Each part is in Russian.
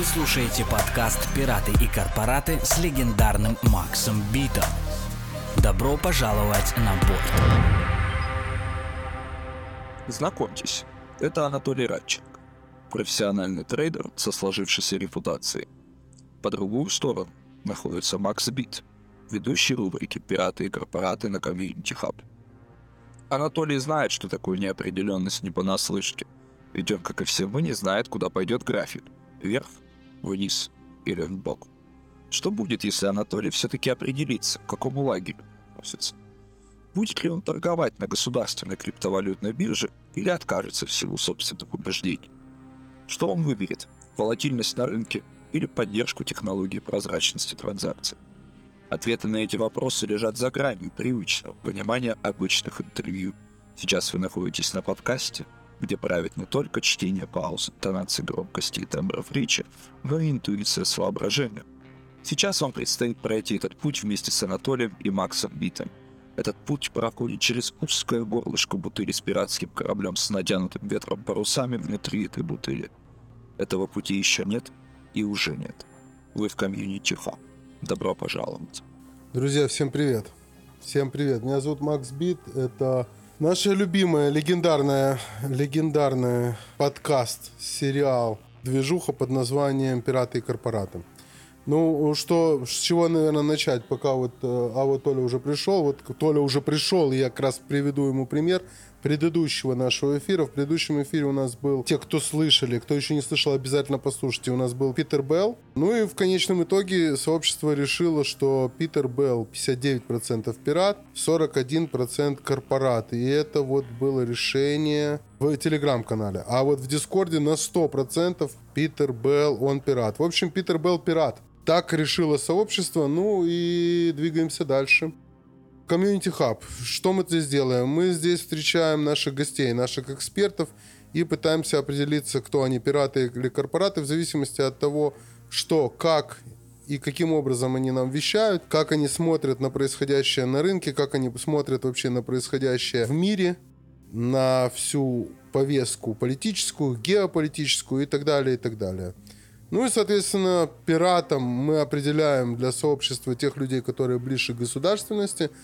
Вы слушаете подкаст «Пираты и корпораты» с легендарным Максом Битом. Добро пожаловать на борт. Знакомьтесь, это Анатолий Радченко, профессиональный трейдер со сложившейся репутацией. По другую сторону находится Макс Бит, ведущий рубрики «Пираты и корпораты» на Community Hub. Анатолий знает, что такое неопределенность не понаслышке, ведь он, как и все мы, не знает, куда пойдет график – вверх, вниз или вбок. Что будет, если Анатолий все-таки определится, к какому лагерю относится? Будет ли он торговать на государственной криптовалютной бирже или откажется в силу собственных убеждений? Что он выберет? Волатильность на рынке или поддержку технологии прозрачности транзакций? Ответы на эти вопросы лежат за гранью привычного понимания обычных интервью. Сейчас вы находитесь на подкасте, где правит не только чтение пауз, тонации громкости и тембров речи, но и интуиция с воображением. Сейчас вам предстоит пройти этот путь вместе с Анатолием и Максом Битом. Этот путь проходит через узкое горлышко бутыли с пиратским кораблем с натянутым ветром парусами внутри этой бутыли. Этого пути еще нет и уже нет. Вы в комьюнити Хаб. Добро пожаловать. Друзья, всем привет. Всем привет. Меня зовут Макс Бит. Это наша любимая, легендарная, легендарная подкаст, сериал, движуха под названием «Пираты и корпораты». Ну, что, с чего, наверное, начать, пока вот, э, а вот Толя уже пришел. Вот Толя уже пришел, я как раз приведу ему пример предыдущего нашего эфира. В предыдущем эфире у нас был, те, кто слышали, кто еще не слышал, обязательно послушайте, у нас был Питер Белл. Ну и в конечном итоге сообщество решило, что Питер Белл 59% пират, 41% корпорат. И это вот было решение в телеграм-канале. А вот в Дискорде на 100% Питер Белл, он пират. В общем, Питер Белл пират. Так решило сообщество, ну и двигаемся дальше. Community Hub. Что мы здесь делаем? Мы здесь встречаем наших гостей, наших экспертов и пытаемся определиться, кто они, пираты или корпораты, в зависимости от того, что, как и каким образом они нам вещают, как они смотрят на происходящее на рынке, как они смотрят вообще на происходящее в мире, на всю повестку политическую, геополитическую и так далее, и так далее. Ну и, соответственно, пиратам мы определяем для сообщества тех людей, которые ближе к государственности –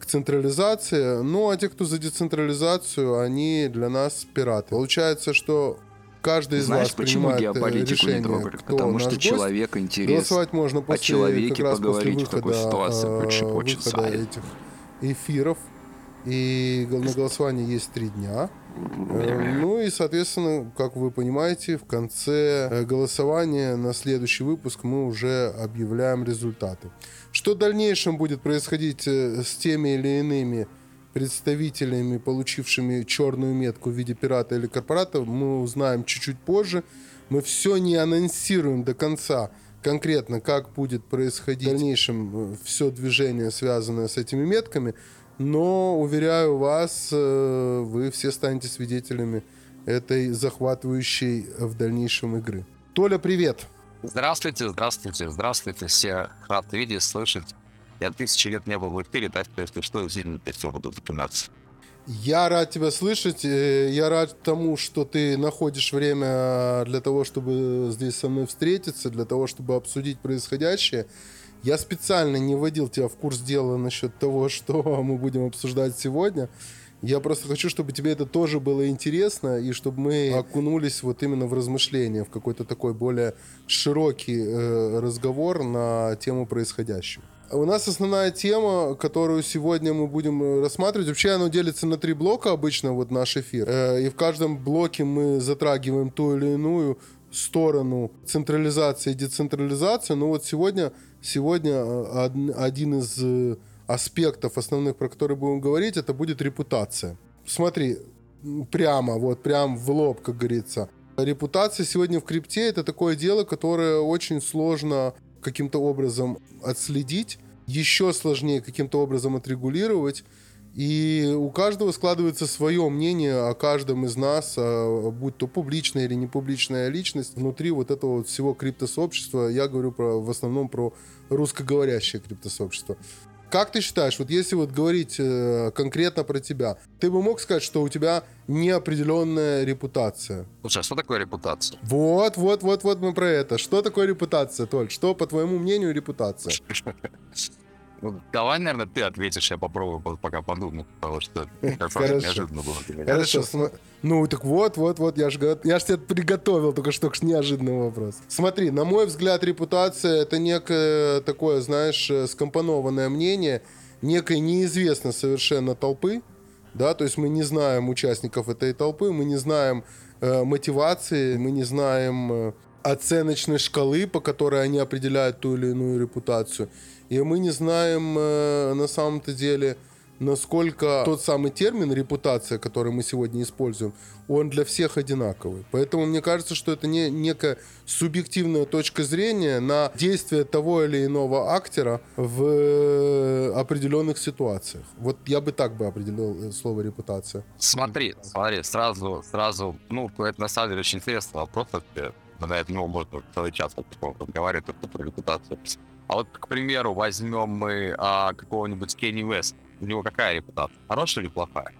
к централизации. Ну, а те, кто за децентрализацию, они для нас пираты. Получается, что каждый из Знаешь, вас почему принимает э, геополитику решение, не трогали? кто Потому что гость. человек интерес. Голосовать можно после, О человеке как раз поговорить после в такой выхода, ситуации э, очень хочется. выхода этих эфиров. И на голосование есть три дня. Э, Ну и, соответственно, как вы понимаете, в конце голосования на следующий выпуск мы уже объявляем результаты. Что в дальнейшем будет происходить э, с теми или иными представителями, получившими черную метку в виде пирата или корпората, мы узнаем чуть-чуть позже. Мы все не анонсируем до конца конкретно, как будет происходить в дальнейшем все движение, связанное с этими метками. Но, уверяю вас, э, вы все станете свидетелями этой захватывающей в дальнейшем игры. Толя, привет! Здравствуйте, здравствуйте, здравствуйте. Все рад видеть, слышать. Я тысячи лет не был в эфире, так что если что, сильно все буду запоминаться. Я рад тебя слышать. э, Я рад тому, что ты находишь время для того, чтобы здесь со мной встретиться, для того, чтобы обсудить происходящее. Я специально не вводил тебя в курс дела насчет того, что мы будем обсуждать сегодня. Я просто хочу, чтобы тебе это тоже было интересно, и чтобы мы окунулись вот именно в размышления, в какой-то такой более широкий э, разговор на тему происходящего. У нас основная тема, которую сегодня мы будем э, рассматривать, вообще оно делится на три блока обычно, вот наш эфир. Э, И в каждом блоке мы затрагиваем ту или иную сторону централизации и децентрализации. Но вот сегодня, сегодня э, од- один из э, аспектов основных, про которые будем говорить, это будет репутация. Смотри, прямо, вот прям в лоб, как говорится. Репутация сегодня в крипте это такое дело, которое очень сложно каким-то образом отследить, еще сложнее каким-то образом отрегулировать. И у каждого складывается свое мнение о каждом из нас, будь то публичная или не публичная личность, внутри вот этого вот всего криптосообщества. Я говорю про, в основном про русскоговорящее криптосообщество. Как ты считаешь, вот если вот говорить э, конкретно про тебя, ты бы мог сказать, что у тебя неопределенная репутация? Слушай, а что такое репутация? Вот, вот, вот, вот мы про это. Что такое репутация, Толь? Что, по твоему мнению, репутация? Ну, давай, наверное, ты ответишь, я попробую по- пока подумать, потому что неожиданно было для меня. Хорошо. Ну, так вот, вот, вот, я же я ж тебя приготовил, только что к неожиданный вопрос. Смотри, на мой взгляд, репутация это некое такое, знаешь, э, скомпонованное мнение некой неизвестной совершенно толпы, да, то есть мы не знаем участников этой толпы, мы не знаем э, мотивации, мы не знаем э, оценочной шкалы, по которой они определяют ту или иную репутацию. И мы не знаем э, на самом-то деле, насколько тот самый термин репутация, который мы сегодня используем, он для всех одинаковый. Поэтому мне кажется, что это не некая субъективная точка зрения на действие того или иного актера в э, определенных ситуациях. Вот я бы так бы определил э, слово репутация. Смотри, смотри, сразу, сразу, ну, это на самом деле очень интересный вопрос. На это него можно целый час разговаривать только про репутацию. А вот, к примеру, возьмем мы а, какого-нибудь Кенни Уэст. У него какая репутация? Хорошая или плохая?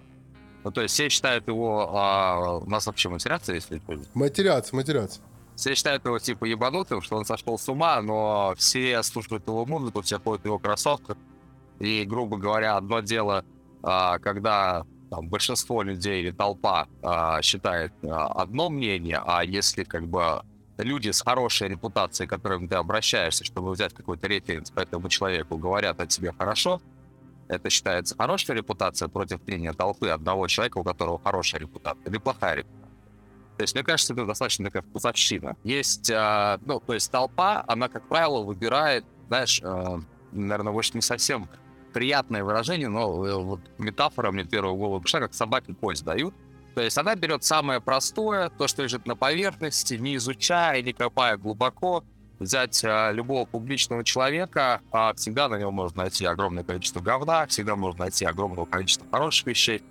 Ну, то есть все считают его... а, у нас вообще матерятся, если Матеряться, матеряться. все считают его типа ебанутым, что он сошел с ума, но все слушают его музыку, все ходят в его кроссовках. И, грубо говоря, одно дело, а, когда там, большинство людей или толпа а, считает а, одно мнение, а если как бы люди с хорошей репутацией, к которым ты обращаешься, чтобы взять какой-то рейтинг по этому человеку, говорят о тебе хорошо, это считается хорошая репутация против мнения толпы одного человека, у которого хорошая репутация, или плохая репутация. То есть, мне кажется, это достаточно такая вкусовщина. Есть, а, ну, то есть толпа, она, как правило, выбирает, знаешь, а, наверное, может, не совсем приятное выражение, но э, вот метафора мне первую в голову пришла, как собаке кость дают. То есть она берет самое простое, то, что лежит на поверхности, не изучая, не копая глубоко, взять а, любого публичного человека, а, всегда на него можно найти огромное количество говна, всегда можно найти огромное количество хороших вещей.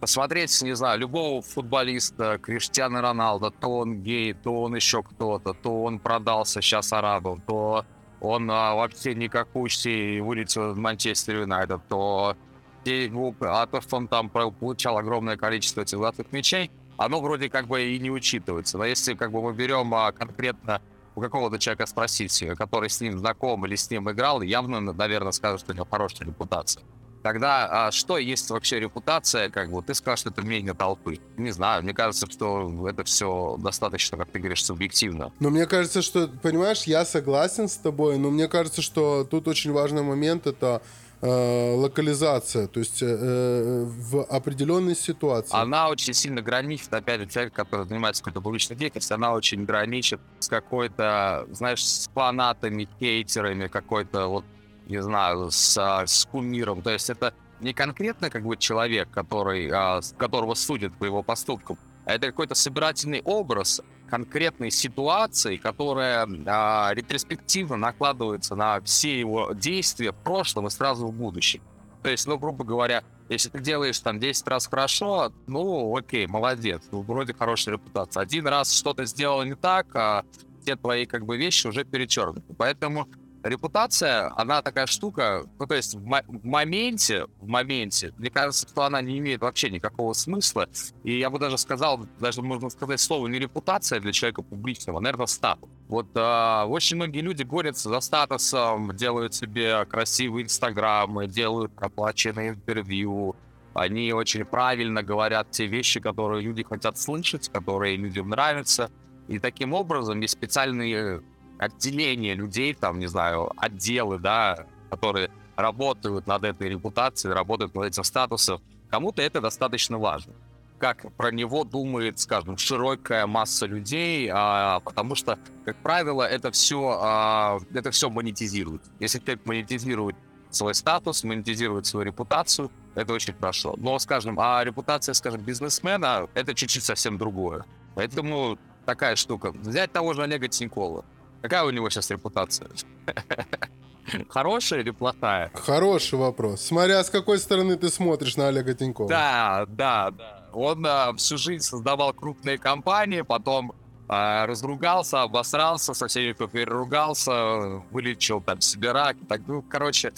Посмотреть, не знаю, любого футболиста, Криштиана Роналда, то он гей, то он еще кто-то, то он продался сейчас арабам, то он а, вообще никакущий вылетел из Манчестер Юнайтед, то и, ну, а то, что он там получал огромное количество этих золотых мячей, оно вроде как бы и не учитывается. Но если как бы мы берем а, конкретно у какого-то человека спросить, э, который с ним знаком или с ним играл, явно, наверное, скажет, что у него хорошая репутация. Тогда а, что есть вообще репутация, как бы, ты скажешь, что это мнение толпы. Не знаю, мне кажется, что это все достаточно, как ты говоришь, субъективно. Но мне кажется, что, понимаешь, я согласен с тобой, но мне кажется, что тут очень важный момент это локализация, то есть э, в определенной ситуации. Она очень сильно граничит, опять же, человек, который занимается какой-то публичной деятельностью, она очень граничит с какой-то, знаешь, с фанатами, хейтерами, какой-то, вот, не знаю, с, а, с кумиром. То есть это не конкретно как бы человек, который, а, которого судят по его поступкам, а это какой-то собирательный образ конкретной ситуации, которая а, ретроспективно накладывается на все его действия в прошлом и сразу в будущем. То есть, ну, грубо говоря, если ты делаешь там 10 раз хорошо, ну, окей, молодец, ну, вроде хорошая репутация. Один раз что-то сделал не так, а все твои как бы вещи уже перечеркнуты. Поэтому репутация, она такая штука, ну, то есть в, в моменте, в моменте, мне кажется, что она не имеет вообще никакого смысла. И я бы даже сказал, даже можно сказать слово не репутация для человека публичного, а, наверное, статус. Вот а, очень многие люди борются за статусом, делают себе красивые инстаграмы, делают оплаченные интервью, они очень правильно говорят те вещи, которые люди хотят слышать, которые людям нравятся. И таким образом есть специальные отделения людей, там, не знаю, отделы, да, которые работают над этой репутацией, работают над этим статусом. Кому-то это достаточно важно. Как про него думает, скажем, широкая масса людей, а, потому что, как правило, это все, это все монетизирует. Если человек монетизирует свой статус, монетизирует свою репутацию, это очень хорошо. Но, скажем, а репутация, скажем, бизнесмена, это чуть-чуть совсем другое. Поэтому такая штука. Взять того же Олега Тинькова. Какая у него сейчас репутация? Хорошая или плохая? Хороший вопрос. Смотря с какой стороны ты смотришь на Олега Тинькова. Да, да, да. Он а, всю жизнь создавал крупные компании, потом а, разругался, обосрался, со всеми переругался, вылечил там себе рак. Так, ну, короче,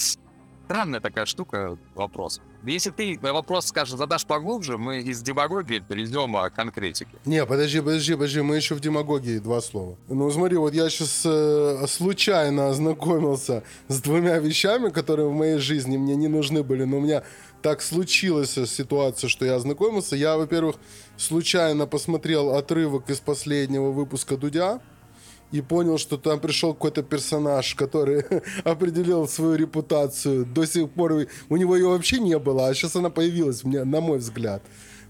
странная такая штука, вопрос. Если ты вопрос, скажем, задашь поглубже, мы из демагогии перейдем к конкретике. Не, подожди, подожди, подожди, мы еще в демагогии два слова. Ну смотри, вот я сейчас э, случайно ознакомился с двумя вещами, которые в моей жизни мне не нужны были, но у меня так случилась ситуация, что я ознакомился. Я, во-первых, случайно посмотрел отрывок из последнего выпуска Дудя, и понял, что там пришел какой-то персонаж, который определил свою репутацию. До сих пор у него ее вообще не было, а сейчас она появилась, мне, на мой взгляд.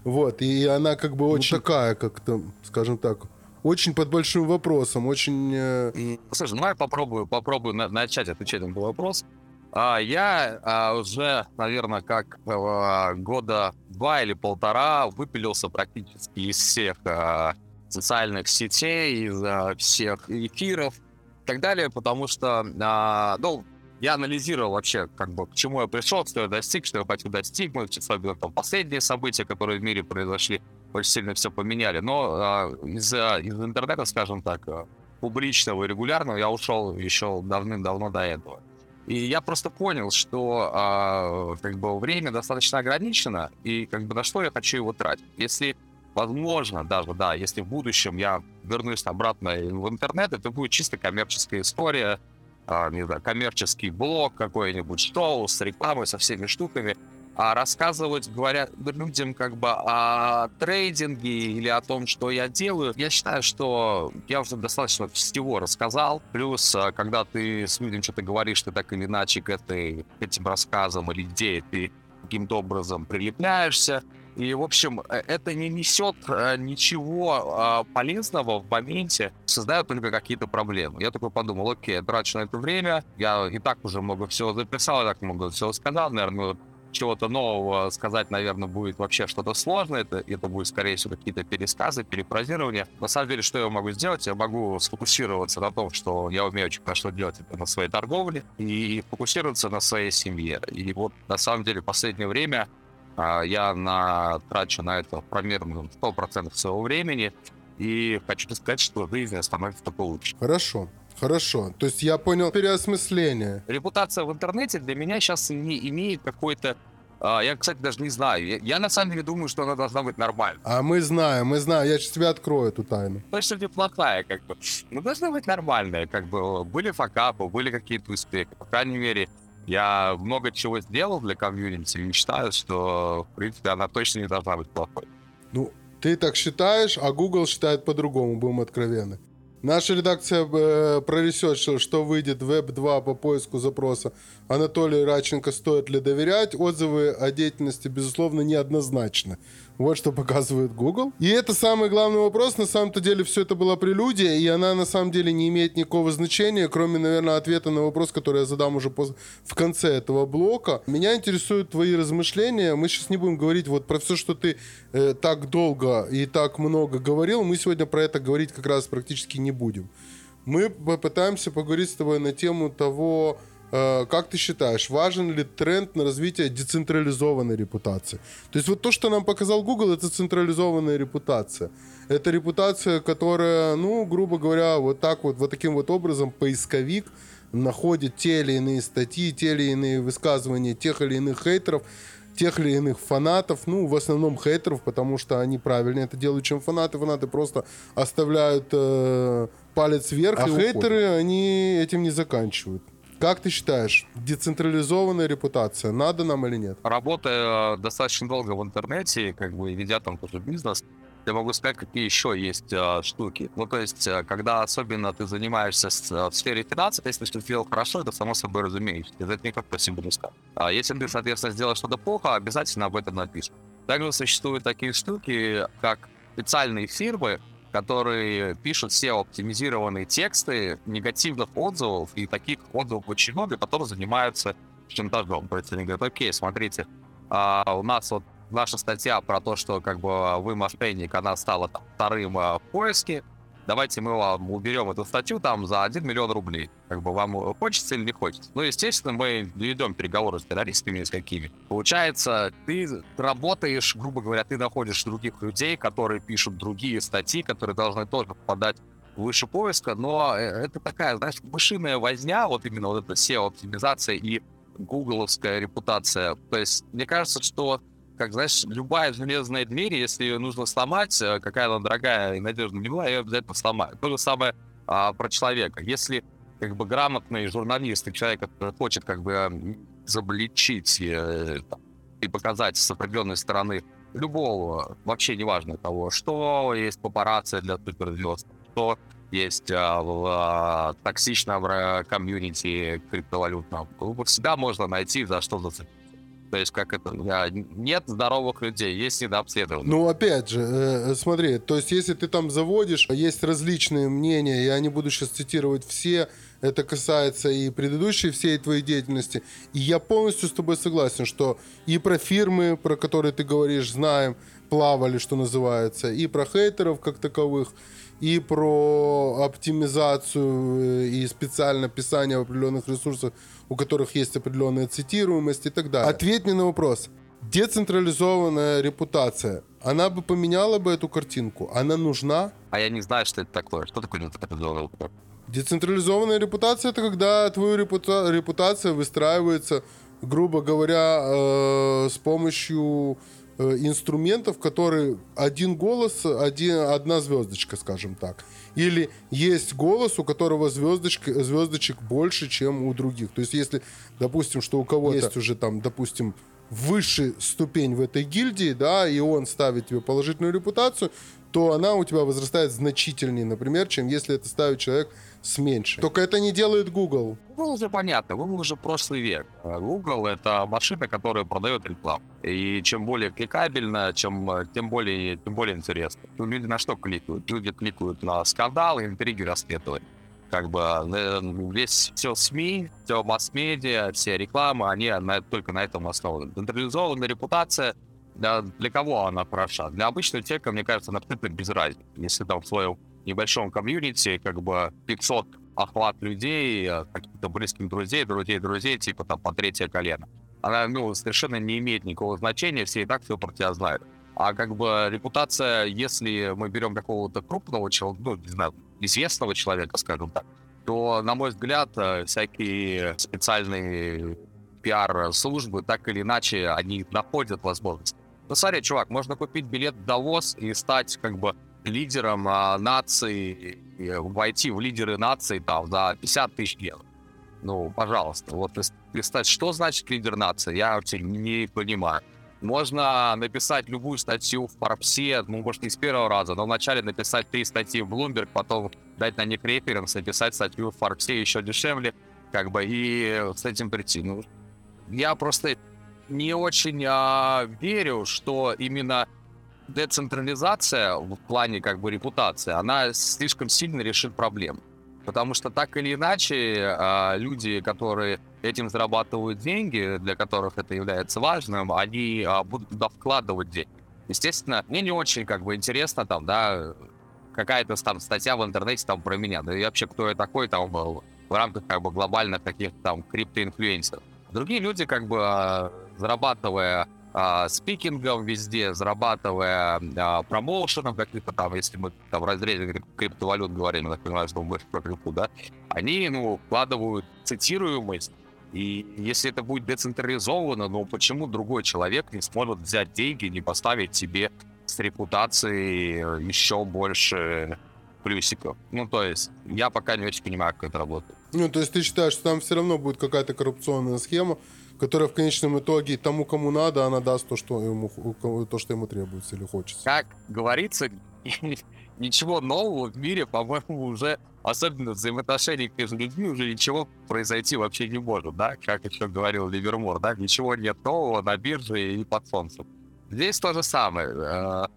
Вот, и она как бы очень ну, такая, как-то, скажем так, очень под большим вопросом, очень... Э... Слушай, ну я попробую, попробую на- начать отвечать на этот вопрос. А, я а, уже, наверное, как а, года два или полтора выпилился практически из всех а, социальных сетей, из а, всех эфиров и так далее, потому что, а, ну, я анализировал вообще, как бы, к чему я пришел, что я достиг, что я хочу достигнуть, особенно там последние события, которые в мире произошли, очень сильно все поменяли. Но а, из, из интернета, скажем так, публичного и регулярного я ушел еще давным-давно до этого. И я просто понял, что а, как бы время достаточно ограничено, и как бы на что я хочу его тратить. Если возможно, даже, да, если в будущем я вернусь обратно в интернет, это будет чисто коммерческая история, а, не знаю, коммерческий блог какой-нибудь, шоу с рекламой, со всеми штуками, а рассказывать, говоря людям как бы о трейдинге или о том, что я делаю, я считаю, что я уже достаточно всего рассказал. Плюс, а, когда ты с людьми что-то говоришь, ты так или иначе к, этой, к этим рассказам или идее ты каким-то образом прилепляешься. И, в общем, э, это не несет э, ничего а, полезного в моменте, создает только какие-то проблемы. Я такой подумал, окей, трачу на это время, я и так уже много всего записал, и так много всего сказал, наверное, чего-то нового сказать, наверное, будет вообще что-то сложное. Это, это будет, скорее всего, какие-то пересказы, перефразирования. На самом деле, что я могу сделать? Я могу сфокусироваться на том, что я умею очень хорошо делать это на своей торговле, и фокусироваться на своей семье. И вот, на самом деле, в последнее время я на, трачу на это примерно 100% своего времени, и хочу сказать, что жизнь становится только лучше. Хорошо. Хорошо. То есть я понял переосмысление. Репутация в интернете для меня сейчас не имеет какой-то а, я, кстати, даже не знаю. Я, я на самом деле думаю, что она должна быть нормальной. А мы знаем, мы знаем. Я сейчас тебе открою эту тайну. Точно неплохая, как бы. Но должна быть нормальная, как бы. Были факапы, были какие-то успехи. По крайней мере, я много чего сделал для комьюнити и считаю, что, в принципе, она точно не должна быть плохой. Ну, ты так считаешь, а Google считает по-другому, будем откровенны. Наша редакция э, проресерчила, что выйдет Web 2 по поиску запроса Анатолий Раченко «Стоит ли доверять?» Отзывы о деятельности, безусловно, неоднозначны. Вот что показывает Google. И это самый главный вопрос. На самом-то деле все это была прелюдия, и она на самом деле не имеет никакого значения, кроме, наверное, ответа на вопрос, который я задам уже в конце этого блока. Меня интересуют твои размышления. Мы сейчас не будем говорить вот про все, что ты э, так долго и так много говорил. Мы сегодня про это говорить как раз практически не будем. Мы попытаемся поговорить с тобой на тему того, как ты считаешь, важен ли тренд на развитие децентрализованной репутации? То есть вот то, что нам показал Google, это централизованная репутация. Это репутация, которая, ну, грубо говоря, вот так вот, вот таким вот образом поисковик находит те или иные статьи, те или иные высказывания тех или иных хейтеров, тех или иных фанатов, ну, в основном хейтеров, потому что они правильнее это делают, чем фанаты. Фанаты просто оставляют э, палец вверх, а хейтеры, уходят. они этим не заканчивают. Как ты считаешь, децентрализованная репутация, надо нам или нет? Работая э, достаточно долго в интернете, как бы ведя там тоже бизнес, я могу сказать, какие еще есть э, штуки. Ну, то есть, э, когда особенно ты занимаешься с, э, в сфере финансов, если ты сделал хорошо, это само собой разумеется. Это никак по себе не скажешь. А если ты, соответственно, сделал что-то плохо, обязательно об этом напишешь. Также существуют такие штуки, как специальные фирмы, которые пишут SEO-оптимизированные тексты негативных отзывов, и таких отзывов очень много, которые занимаются шантажом. То есть они говорят, окей, смотрите, а у нас вот наша статья про то, что как бы вы мошенник, она стала там, вторым а, в поиске, давайте мы вам уберем эту статью там за 1 миллион рублей. Как бы вам хочется или не хочется. Ну, естественно, мы ведем переговоры с террористами с какими. Получается, ты работаешь, грубо говоря, ты находишь других людей, которые пишут другие статьи, которые должны тоже попадать выше поиска, но э, это такая, знаешь, мышиная возня, вот именно вот эта SEO-оптимизация и гугловская репутация. То есть мне кажется, что как, знаешь, любая железная дверь, если ее нужно сломать, э, какая она дорогая и надежная не была, ее обязательно сломают. То же самое а, про человека. Если как бы грамотный журналист и человек, хочет как бы забличить э, и показать с определенной стороны любого, вообще неважно того, что есть папарацци для суперзвезд, что есть а, в а, токсичном а, комьюнити криптовалютном. Всегда можно найти, за что зацепиться. То есть, как это, нет здоровых людей, есть недообследованные. Ну, опять же, э, смотри, то есть, если ты там заводишь, есть различные мнения, я не буду сейчас цитировать все, это касается и предыдущей всей твоей деятельности. И я полностью с тобой согласен, что и про фирмы, про которые ты говоришь, знаем, плавали, что называется, и про хейтеров как таковых, и про оптимизацию э, и специально писание в определенных ресурсах, у которых есть определенная цитируемость и так далее. Ответь мне на вопрос. Децентрализованная репутация, она бы поменяла бы эту картинку? Она нужна? А я не знаю, что это такое. Что такое децентрализованная репутация? Децентрализованная репутация это когда твоя репута- репутация выстраивается, грубо говоря, э- с помощью инструментов, которые один голос, один, одна звездочка, скажем так. Или есть голос, у которого звездочка, звездочек больше, чем у других. То есть если, допустим, что у кого-то есть уже там, допустим, высшая ступень в этой гильдии, да, и он ставит тебе положительную репутацию, то она у тебя возрастает значительнее, например, чем если это ставит человек с меньшей. Только это не делает Google. Google уже понятно, Google уже прошлый век. Google — это машина, которая продает рекламу. И чем более кликабельно, чем, тем, более, тем более интересно. Ну, люди на что кликают? Люди кликают на скандалы, интриги, расследования. Как бы э, весь все СМИ, все масс-медиа, все рекламы, они на, только на этом основаны. Централизованная репутация для, для кого она хороша? Для обычного человека, мне кажется, она абсолютно без разницы. Если там в своем небольшом комьюнити, как бы 500 охват людей, э, каких-то близких друзей, друзей, друзей, типа там по третье колено. Она, ну, совершенно не имеет никакого значения, все и так все про тебя знают. А как бы репутация, если мы берем какого-то крупного человека, ну, не знаю, известного человека, скажем так, то, на мой взгляд, э, всякие специальные пиар-службы, так или иначе, они находят возможность. Ну, смотри, чувак, можно купить билет в Давос и стать, как бы, лидером а, нации, войти в лидеры нации там за 50 тысяч евро. Ну, пожалуйста, вот представь, что значит лидер нации, я вообще не понимаю. Можно написать любую статью в Форбсе, ну, может, не с первого раза, но вначале написать три статьи в Bloomberg, потом дать на них референс, написать статью в Форбсе еще дешевле, как бы, и с этим прийти. Ну, я просто не очень а, верю, что именно децентрализация в плане как бы репутации, она слишком сильно решит проблему. Потому что так или иначе а, люди, которые этим зарабатывают деньги, для которых это является важным, они а, будут туда вкладывать деньги. Естественно, мне не очень как бы интересно там, да, какая-то там статья в интернете там про меня, да и вообще кто я такой там был в рамках как бы глобальных каких-то там криптоинфлюенсеров. Другие люди как бы а, зарабатывая а, спикингом везде, зарабатывая а, промоушеном каких-то там, если мы там в разрезе криптовалют говорим, я так понимаю, что мы про крипту, да, они, ну, вкладывают цитируемость, и если это будет децентрализовано, ну почему другой человек не сможет взять деньги, не поставить себе с репутацией еще больше плюсиков? Ну, то есть, я пока не очень понимаю, как это работает. Ну, то есть ты считаешь, что там все равно будет какая-то коррупционная схема, которая в конечном итоге тому, кому надо, она даст то, что ему, то, что ему требуется или хочется. Как говорится, ничего нового в мире, по-моему, уже, особенно в взаимоотношениях между людьми, уже ничего произойти вообще не может, да? Как еще говорил Ливермор, да? Ничего нет нового на бирже и под солнцем. Здесь то же самое.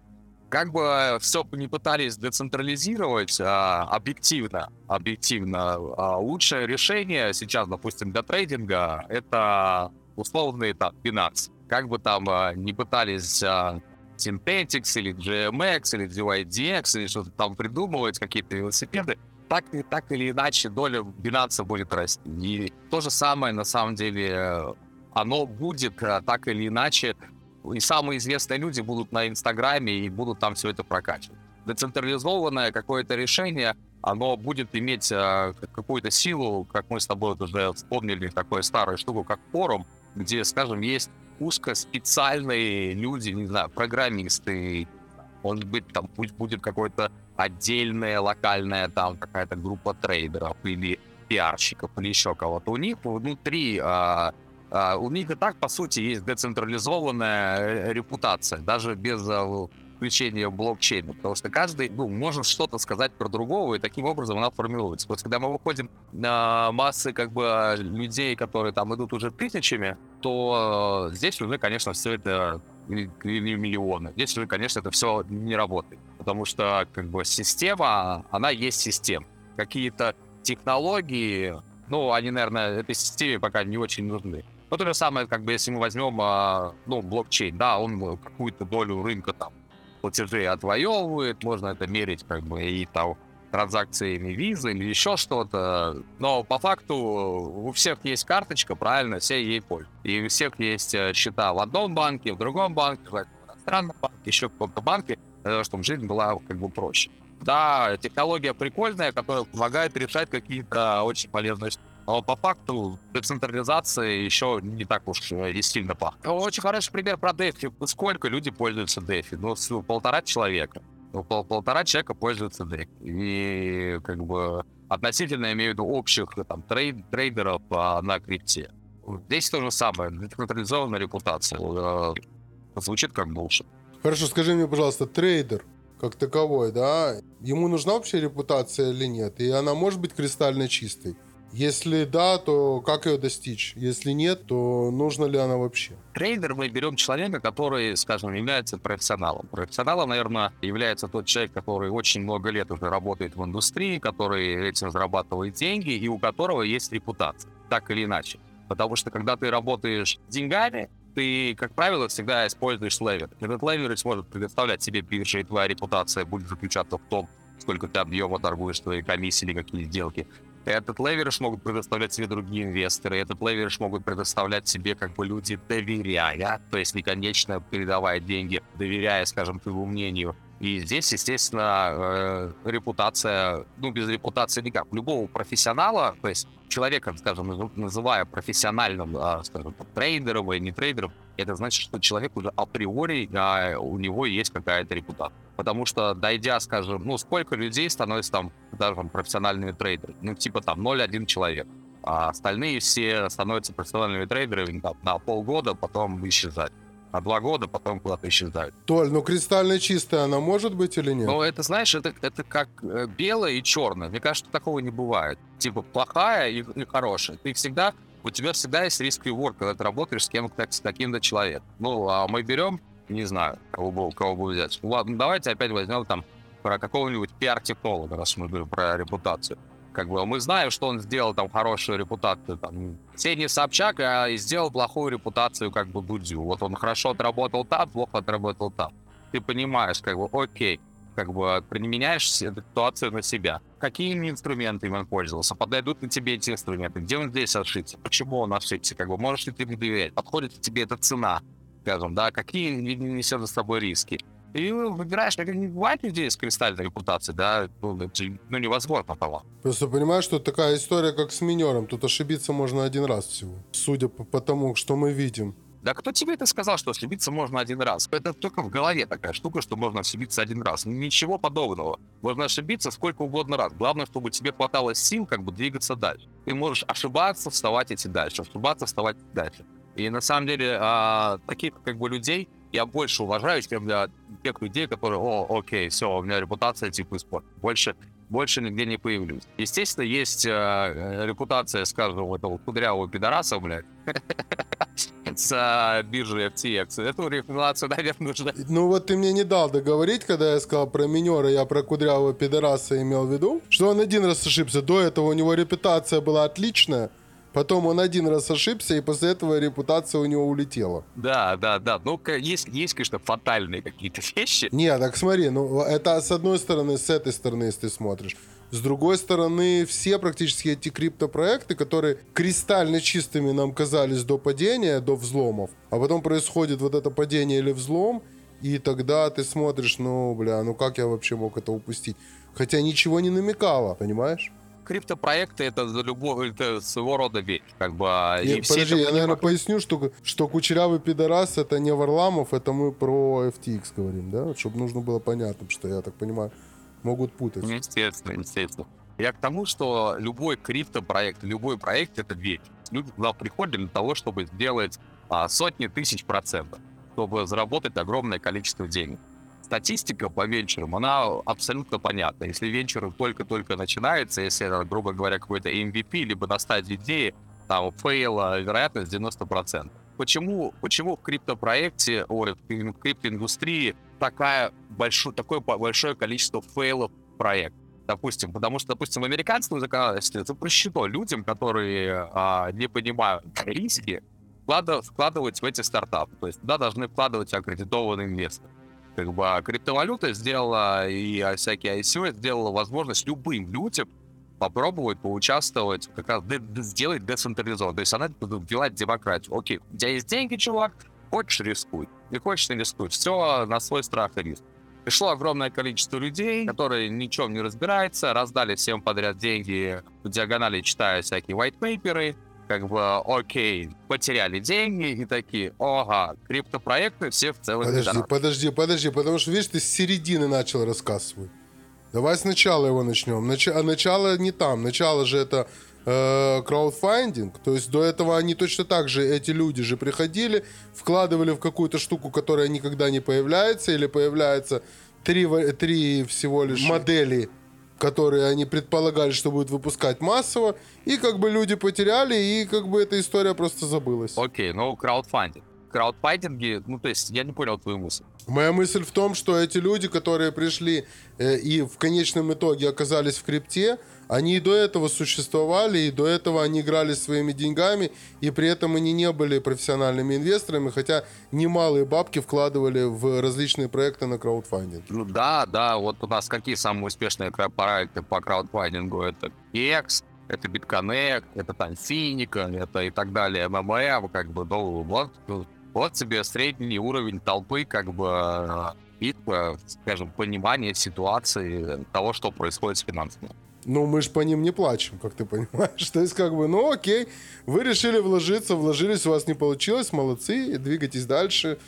Э, как бы все не пытались децентрализировать а, объективно, объективно, а, лучшее решение сейчас, допустим, для трейдинга это условный там Binance. Как бы там а, не пытались а, Synthetix или GMX или DYDX или что-то там придумывать, какие-то велосипеды, так, так или иначе доля Binance будет расти. И то же самое, на самом деле, оно будет так или иначе и самые известные люди будут на Инстаграме и будут там все это прокачивать. Децентрализованное какое-то решение, оно будет иметь э, какую-то силу, как мы с тобой уже вспомнили, такую старую штуку, как форум, где, скажем, есть узкоспециальные люди, не знаю, программисты, может быть, там пусть будет какой-то отдельная локальная там какая-то группа трейдеров или пиарщиков или еще кого-то. У них внутри а, у них и так, по сути, есть децентрализованная э, репутация, даже без а, включения блокчейна, потому что каждый, ну, может что-то сказать про другого, и таким образом она формируется. Вот когда мы выходим на массы, как бы, людей, которые там идут уже тысячами, то э, здесь уже, конечно, все это или миллионы. Здесь уже, конечно, это все не работает, потому что, как бы, система, она есть система. Какие-то технологии, ну, они, наверное, этой системе пока не очень нужны. Ну, то же самое, как бы, если мы возьмем, а, ну, блокчейн, да, он какую-то долю рынка там платежей отвоевывает, можно это мерить, как бы, и там транзакциями визы или еще что-то. Но по факту у всех есть карточка, правильно, все ей пользуются. И у всех есть э, счета в одном банке, в другом банке, в иностранном банке, еще в каком-то банке, чтобы жизнь была как бы проще. Да, технология прикольная, которая помогает решать какие-то очень полезные штуки. Но по факту децентрализация еще не так уж э, и сильно пахнет. Очень хороший пример про DeFi. Сколько люди пользуются DeFi? Ну, полтора человека. Ну, пол полтора человека пользуются DeFi. И как бы относительно, я имею в виду, общих там, трейд трейдеров а, на крипте. Здесь то же самое. Децентрализованная репутация. Э, звучит как bullshit. Хорошо, скажи мне, пожалуйста, трейдер как таковой, да, ему нужна общая репутация или нет? И она может быть кристально чистой? Если да, то как ее достичь? Если нет, то нужно ли она вообще? Трейдер мы берем человека, который, скажем, является профессионалом. Профессионалом, наверное, является тот человек, который очень много лет уже работает в индустрии, который этим зарабатывает деньги и у которого есть репутация, так или иначе. Потому что когда ты работаешь с деньгами, ты, как правило, всегда используешь leverage. Этот leverage может предоставлять тебе биржа, и твоя репутация будет заключаться в том, сколько ты объема торгуешь, твои комиссии или какие сделки. Этот leverage могут предоставлять тебе другие инвесторы, этот leverage могут предоставлять тебе как бы люди, доверяя, то есть не конечно передавая деньги, доверяя, скажем, твоему мнению. И здесь, естественно, э, репутация, ну, без репутации никак. Любого профессионала, то есть человека, скажем, называя профессиональным, э, скажем, трейдером или не трейдером, это значит, что человек уже априори, а, у него есть какая-то репутация. Потому что, дойдя, скажем, ну, сколько людей становятся там, даже там, профессиональными трейдерами? Ну, типа там 0,1 человек. А остальные все становятся профессиональными трейдерами там, на полгода, потом исчезают. На два года, потом куда-то исчезают. Толь, ну кристально чистая она может быть или нет? Ну, это, знаешь, это, это как э, белое и черное. Мне кажется, такого не бывает. Типа плохая и, и хорошая. Ты всегда у тебя всегда есть риск реворд, когда ты работаешь с кем-то, с таким-то человеком. Ну, а мы берем, не знаю, кого бы, кого бы взять. Ну, ладно, давайте опять возьмем там про какого-нибудь пиар-технолога, раз мы говорим про репутацию. Как бы мы знаем, что он сделал там хорошую репутацию. Там, Сеня Собчак а, сделал плохую репутацию как бы Дудю. Вот он хорошо отработал там, плохо отработал там. Ты понимаешь, как бы, окей, как бы применяешь ситуацию на себя. Какими инструментами он пользовался? Подойдут ли тебе эти инструменты? Где он здесь ошибся? Почему он ошибся? Как бы можешь ли ты ему доверять? Подходит ли тебе эта цена? Скажем, да, какие несет за собой риски? И выбираешь, как не бывает людей с кристальной репутацией, да, ну, ну невозможно того. Просто понимаешь, что такая история, как с минером, тут ошибиться можно один раз всего, судя по, по тому, что мы видим. Да кто тебе это сказал, что ошибиться можно один раз? Это только в голове такая штука, что можно ошибиться один раз. Ничего подобного. Можно ошибиться сколько угодно раз. Главное, чтобы тебе хватало сил как бы двигаться дальше. Ты можешь ошибаться, вставать идти дальше, ошибаться, вставать дальше. И на самом деле а, таких как бы людей я больше уважаю, чем для тех людей, которые, о, окей, все, у меня репутация типа спорт. Больше больше нигде не появлюсь. Естественно, есть э, э репутация, скажем, этого кудрявого пидораса, блядь, с э, биржи FTX. Эту репутацию, наверное, нужно... Ну вот ты мне не дал договорить, когда я сказал про минера, я про кудрявого пидораса имел в виду, что он один раз ошибся. До этого у него репутация была отличная, Потом он один раз ошибся, и после этого репутация у него улетела. Да, да, да. Ну, есть, есть конечно, фатальные какие-то вещи. Не, так смотри, ну, это с одной стороны, с этой стороны, если ты смотришь. С другой стороны, все практически эти криптопроекты, которые кристально чистыми нам казались до падения, до взломов, а потом происходит вот это падение или взлом, и тогда ты смотришь, ну, бля, ну как я вообще мог это упустить? хотя ничего не намекало, понимаешь? Криптопроекты это за любого, это своего рода вещь. Как бы, а, и Не, все подожди, я, наверное, понимают. поясню, что, что кучерявый пидорас это не Варламов, это мы про FTX говорим, да? Чтобы нужно было понятно, что я так понимаю, могут путать. Естественно, естественно. Я к тому, что любой криптопроект, любой проект — это вещь. Люди туда приходят для того, чтобы сделать а, сотни тысяч процентов, чтобы заработать огромное количество денег. Статистика по венчурам, она абсолютно понятна. Если венчур только-только начинается, если, это, грубо говоря, какой-то MVP, либо на стадии идеи, там, фейла, вероятность 90%. Почему, почему в криптопроекте, ой, в криптоиндустрии такая большое, такое большое количество фейлов проект? Допустим, потому что, допустим, в американском законодательстве запрещено людям, которые а, не понимают риски, вкладывать в эти стартапы. То есть туда должны вкладывать аккредитованные инвесторы. Как бы а, криптовалюта сделала и а, всякие ICO сделала возможность любым людям попробовать поучаствовать, как раз де- де- сделать децентрализованно. То есть она ввела демократию. Окей, у тебя есть деньги, чувак, хочешь рискуй, не хочешь не рискуй. Все на свой страх и риск. Пришло огромное количество людей, которые ничем не разбираются, раздали всем подряд деньги, в диагонали читая всякие white paper'ы, как бы, окей, потеряли деньги и такие, ага, криптопроекты все в целом Подожди, недорого». подожди, подожди, потому что, видишь, ты с середины начал рассказ свой. Давай сначала его начнем. Нач- а начало не там. Начало же это э, краудфандинг. То есть до этого они точно так же, эти люди же приходили, вкладывали в какую-то штуку, которая никогда не появляется, или появляется три, три всего лишь модели, которые они предполагали, что будут выпускать массово, и как бы люди потеряли, и как бы эта история просто забылась. Окей, ну, краудфандинг. Краудфандинги, ну, то есть, я не понял твою мысль. Моя мысль в том, что эти люди, которые пришли э, и в конечном итоге оказались в крипте, они и до этого существовали, и до этого они играли своими деньгами, и при этом они не были профессиональными инвесторами, хотя немалые бабки вкладывали в различные проекты на краудфандинг. Ну да, да, вот у нас какие самые успешные проекты по краудфандингу? Это X, это BitConnect, это там Финика, это и так далее, МММ, как бы, ну, вот, вот тебе средний уровень толпы, как бы, э, э, скажем, понимание ситуации того, что происходит с финансами. Ну, мы же по ним не плачем, как ты понимаешь. То есть, как бы, ну окей, вы решили вложиться, вложились, у вас не получилось, молодцы, двигайтесь дальше.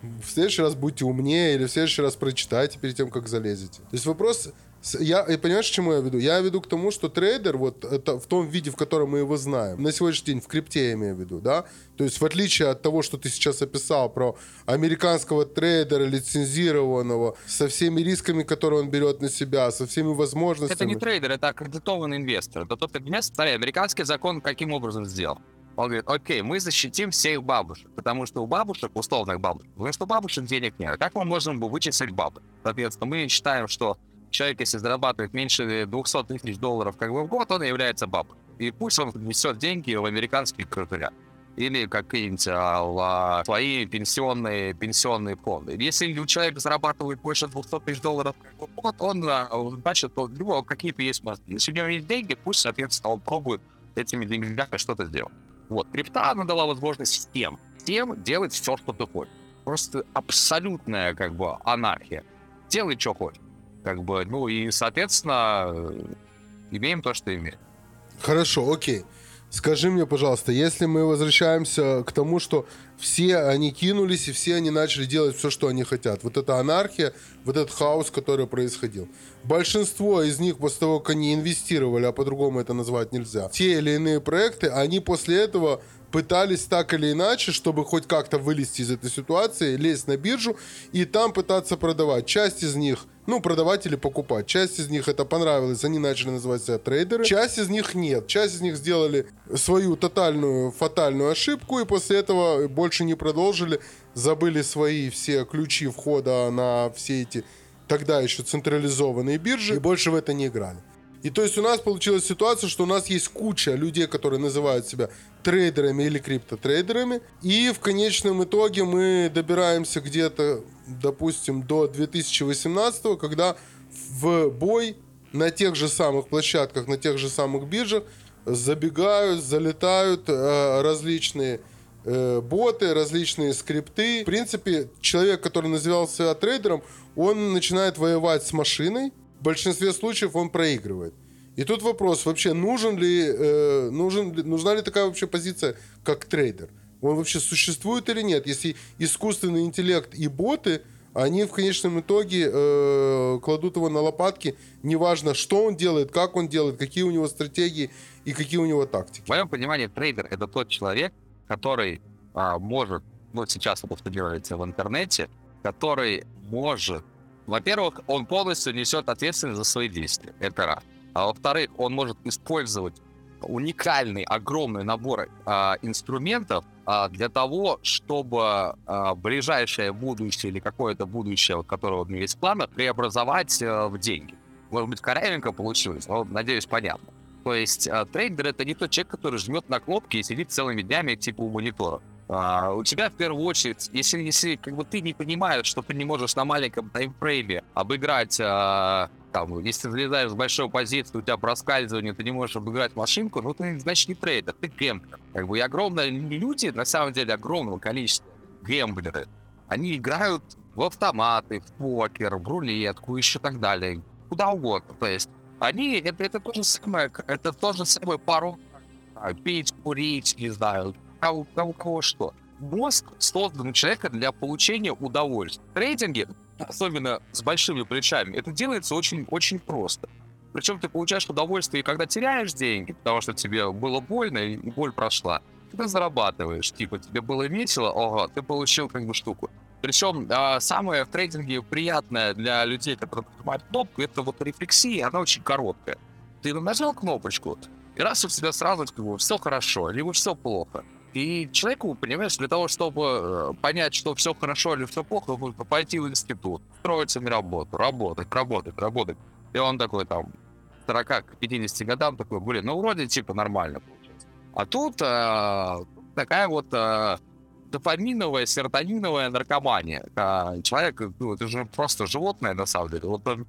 В следующий раз будьте умнее или в следующий раз прочитайте перед тем, как залезете. То есть вопрос... Я, понимаешь, к чему я веду? Я веду к тому, что трейдер, вот это в том виде, в котором мы его знаем, на сегодняшний день в крипте я имею в виду, да? То есть в отличие от того, что ты сейчас описал про американского трейдера, лицензированного, со всеми рисками, которые он берет на себя, со всеми возможностями. Это не трейдер, это аккредитованный инвестор. Это тот инвестор, смотри, американский закон каким образом сделал? Он говорит, окей, мы защитим всех бабушек, потому что у бабушек, условных бабушек, потому что у бабушек денег нет. Как мы можем вычислить бабушек? Соответственно, мы считаем, что человек, если зарабатывает меньше 200 тысяч долларов как бы в год, он является бабушкой. И пусть он несет деньги в американские крутыря. Или какие-нибудь а, свои пенсионные, пенсионные фонды. Если у человека зарабатывает больше 200 тысяч долларов в год, он, а, значит, у него какие-то есть мозги. Если у него есть деньги, пусть, соответственно, он пробует этими деньгами что-то сделать. Вот, крипта, она дала возможность всем, всем делать все, что ты хочешь. Просто абсолютная, как бы, анархия. Делай, что хочешь. Как бы, ну и, соответственно, имеем то, что имеем. Хорошо, окей. Скажи мне, пожалуйста, если мы возвращаемся к тому, что все они кинулись и все они начали делать все, что они хотят. Вот эта анархия, вот этот хаос, который происходил. Большинство из них после того, как они инвестировали, а по-другому это назвать нельзя, те или иные проекты, они после этого пытались так или иначе, чтобы хоть как-то вылезти из этой ситуации, лезть на биржу и там пытаться продавать. Часть из них, ну, продавать или покупать. Часть из них это понравилось, они начали называть себя трейдеры. Часть из них нет. Часть из них сделали свою тотальную, фатальную ошибку и после этого больше не продолжили, забыли свои все ключи входа на все эти тогда еще централизованные биржи и больше в это не играли. И то есть у нас получилась ситуация, что у нас есть куча людей, которые называют себя трейдерами или криптотрейдерами. И в конечном итоге мы добираемся где-то, допустим, до 2018, когда в бой на тех же самых площадках, на тех же самых биржах забегают, залетают э, различные э, боты, различные скрипты. В принципе, человек, который назывался трейдером, он начинает воевать с машиной, в большинстве случаев он проигрывает. И тут вопрос, вообще нужен ли, э, нужен, нужна ли такая вообще позиция, как трейдер? Он вообще существует или нет? Если искусственный интеллект и боты, они в конечном итоге э, кладут его на лопатки, неважно, что он делает, как он делает, какие у него стратегии и какие у него В тактики. моем понимании трейдер это тот человек, который а, может, ну сейчас делается в интернете, который может, во-первых, он полностью несет ответственность за свои действия, это раз. А во-вторых, он может использовать уникальный, огромный набор а, инструментов а, для того, чтобы а, ближайшее будущее или какое-то будущее, вот, которое у него есть в планах, преобразовать а, в деньги. Может быть, корявенько получилось, но, надеюсь, понятно. То есть а, трейдер это не тот человек, который жмет на кнопки и сидит целыми днями типа у монитора. А, у тебя в первую очередь, если, если как бы ты не понимаешь, что ты не можешь на маленьком таймфрейме обыграть, а, там, если залезаешь в большую позицию, у тебя проскальзывание, ты не можешь обыграть машинку, ну ты, значит, не трейдер, ты gambler. Как бы и огромные люди, на самом деле, огромного количества gambler ы, они играют в автоматы, в покер, в рулетку, еще так далее, куда угодно. То есть они, это, это то же самое, это то же самое пару пить, курить, не знаю, кого, кого, кого что. Мозг создан у человека для получения удовольствия. В трейдинге, особенно с большими плечами, это делается очень, очень просто. Причем ты получаешь удовольствие, когда теряешь деньги, потому что тебе было больно, и боль прошла, ты зарабатываешь. Типа, тебе было весело, ага, ты получил как бы штуку. Причем а, самое в трейдинге приятное для людей, которые нажимают кнопку, это вот рефлексия, она очень короткая. Ты нажал кнопочку, и раз у тебя сразу как бы, все хорошо, либо все плохо. И человеку, понимаешь, для того, чтобы э, понять, что все хорошо или все плохо, нужно пойти в институт, строиться на работу, работать, работать, работать. И он такой там, 40 к 50 годам такой, блин, ну вроде типа нормально получается. А тут э, такая вот э, дофаминовая, серотониновая наркомания. А человек, ну, это же просто животное на самом деле. Вот он э,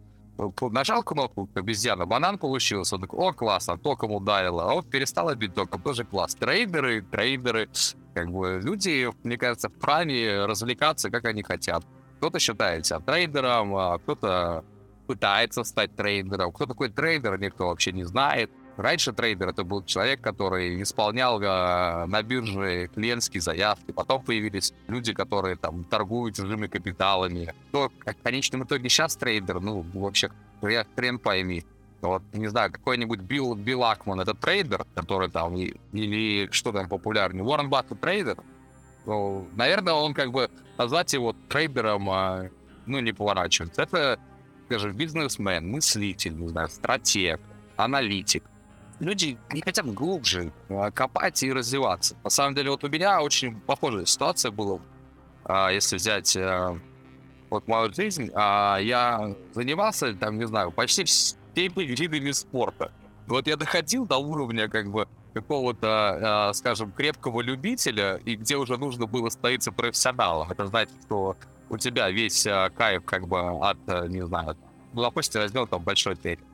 нажал кнопку обезьяна, банан получился, он такой, о, классно, током ударило, а вот перестал бить током, тоже класс. Трейдеры, трейдеры, как бы люди, мне кажется, вправе развлекаться, как они хотят. Кто-то считает себя трейдером, а кто-то пытается стать трейдером. Кто такой трейдер, никто вообще не знает. Раньше трейдер это был человек, который исполнял э, на бирже клиентские заявки. Потом появились люди, которые там торгуют чужими капиталами. Кто в конечном итоге сейчас трейдер, ну, вообще, хрен, пойми. Вот, не знаю, какой-нибудь Билл, Билл Акман, это трейдер, который там, или что там популярнее, Уоррен Баффет трейдер. Ну, наверное, он как бы назвать его трейдером, а, ну, не поворачивается. Это, скажем, бизнесмен, мыслитель, не знаю, стратег, аналитик. Люди не хотят глубже а, копать и развиваться. На самом деле, вот у меня очень похожая ситуация была. А, Если взять а, вот мою жизнь, а, я занимался, там, не знаю, почти всеми видами спорта. Вот я доходил до уровня, как бы, какого-то, а, скажем, крепкого любителя, и где уже нужно было становиться профессионалом. Это значит, что у тебя весь а, кайф, как бы, от, не знаю, ну, допустим, возьмем там большой тренинг.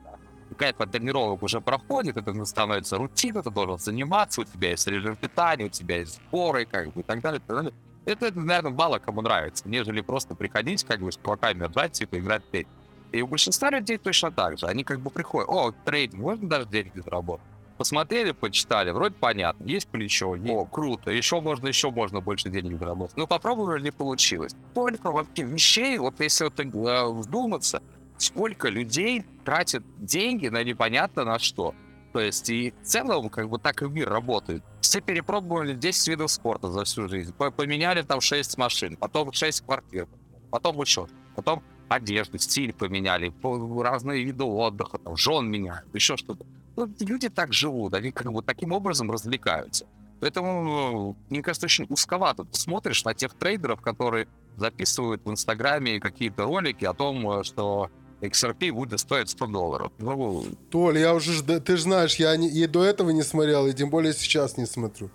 От тренировок уже проходит, это становится рутиной, ты должен заниматься, у тебя есть режим питания, у тебя есть сборы, как бы, и так далее, и так далее. Это, это, наверное, мало кому нравится, нежели просто приходить, как бы, с кулаками отдать, типа, играть тренинг. И у большинства людей точно так же. Они как бы приходят, о, трейдинг, можно даже деньги заработать. Посмотрели, почитали, вроде понятно, есть плечо, о, круто, еще можно, еще можно больше денег заработать. Ну, попробовали, не получилось. Сколько вообще вещей, вот если вот э, вдуматься, сколько людей тратят деньги на непонятно на что. То есть и в целом, как бы так и мир работает. Все перепробовали 10 видов спорта за всю жизнь. По- Поменяли там 6 машин, потом 6 квартир, потом еще, потом одежду, стиль поменяли, по- разные виды отдыха, там, жен меняют, еще что-то. Ну, люди так живут, они как бы таким образом развлекаются. Поэтому, ну, мне кажется, очень узковато. Ты смотришь на тех трейдеров, которые записывают в Инстаграме какие-то ролики о том, э, что XRP будет стоить 100 долларов. Ну, Толь, я уже, ты же знаешь, я не- и до этого не смотрел, и тем более сейчас не смотрю.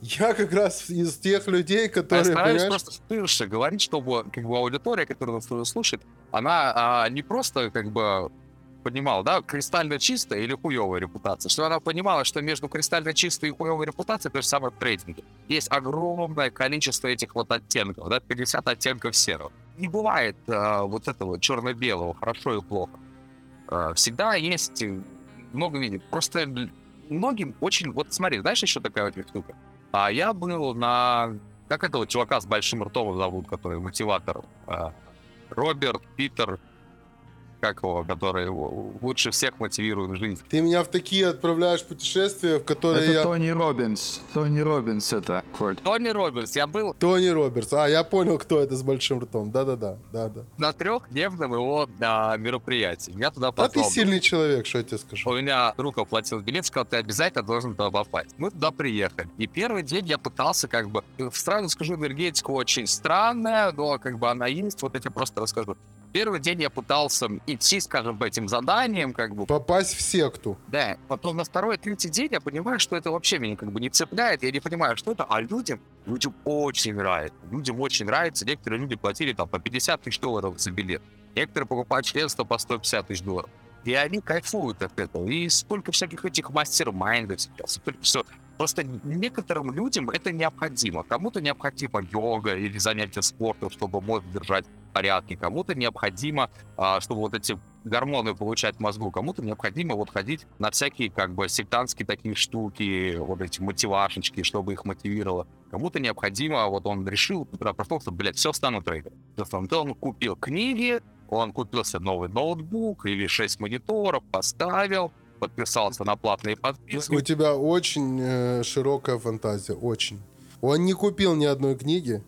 Я как раз из тех людей, я которые, стараюсь понимаешь, просто ширше говорить, чтобы как бы аудитория, которая нас слушает, она а, не просто как бы понимала, да, кристально чистая или хуевая репутация, что она понимала, что между кристально чистой и хуевой репутацией то же самое в трейдинге. Есть огромное количество этих вот оттенков, да, 50 оттенков серого. Не бывает а, вот этого черно-белого, хорошо и плохо. Э, всегда есть э, много видео. Просто многим очень... Вот смотри, знаешь, еще такая вот штука? А я был на... Как этого чувака с большим ртом зовут, который мотиватор? А, Роберт, Питер, как его, который его лучше всех мотивирует в жизни. Ты меня в такие отправляешь путешествия, в которые Это я... Тони Робинс. Тони Робинс это. Тони Робертс, я был Тони Робертс. А, я понял, кто это с большим ртом. Да-да-да, да-да. на трехдневном его а, мероприятии. Меня туда А ты позвал. сильный человек, что я тебе скажу. У меня друг оплатил билет, сказал, ты обязательно должен туда попасть. Мы туда приехали. И первый день я пытался как бы... Сразу скажу, энергетика очень странная, но как бы она есть. Вот я тебе просто расскажу. Первый день я пытался идти, скажем, по этим заданиям, как бы, Попасть в секту. да. Потом на второй, третий день я понимаю, что это вообще меня как бы не цепляет. Я не понимаю, что это. А людям, людям очень нравится. Людям очень нравится. Некоторые люди платили там по 50 тысяч долларов за билет. Некоторые покупают членство по 150 тысяч долларов. И они кайфуют от этого. И сколько всяких этих мастер-майндов сейчас. столько всё. Просто некоторым людям это необходимо. Кому-то необходима йога или занятия спортом, чтобы мозг держать в порядке. Кому-то необходимо, а, чтобы вот эти гормоны получать в мозгу. Кому-то необходимо вот ходить на всякие как бы сектантские такие штуки, вот эти мотивашечки, чтобы их мотивировало. Кому-то необходимо, вот он решил, прошел, что, блядь, все, стану трейдером. Он купил книги, он купил себе новый ноутбук или 6 мониторов, поставил, подписался на платные подписки. У тебя очень э, широкая фантазия, очень. Он не купил ни одной книги.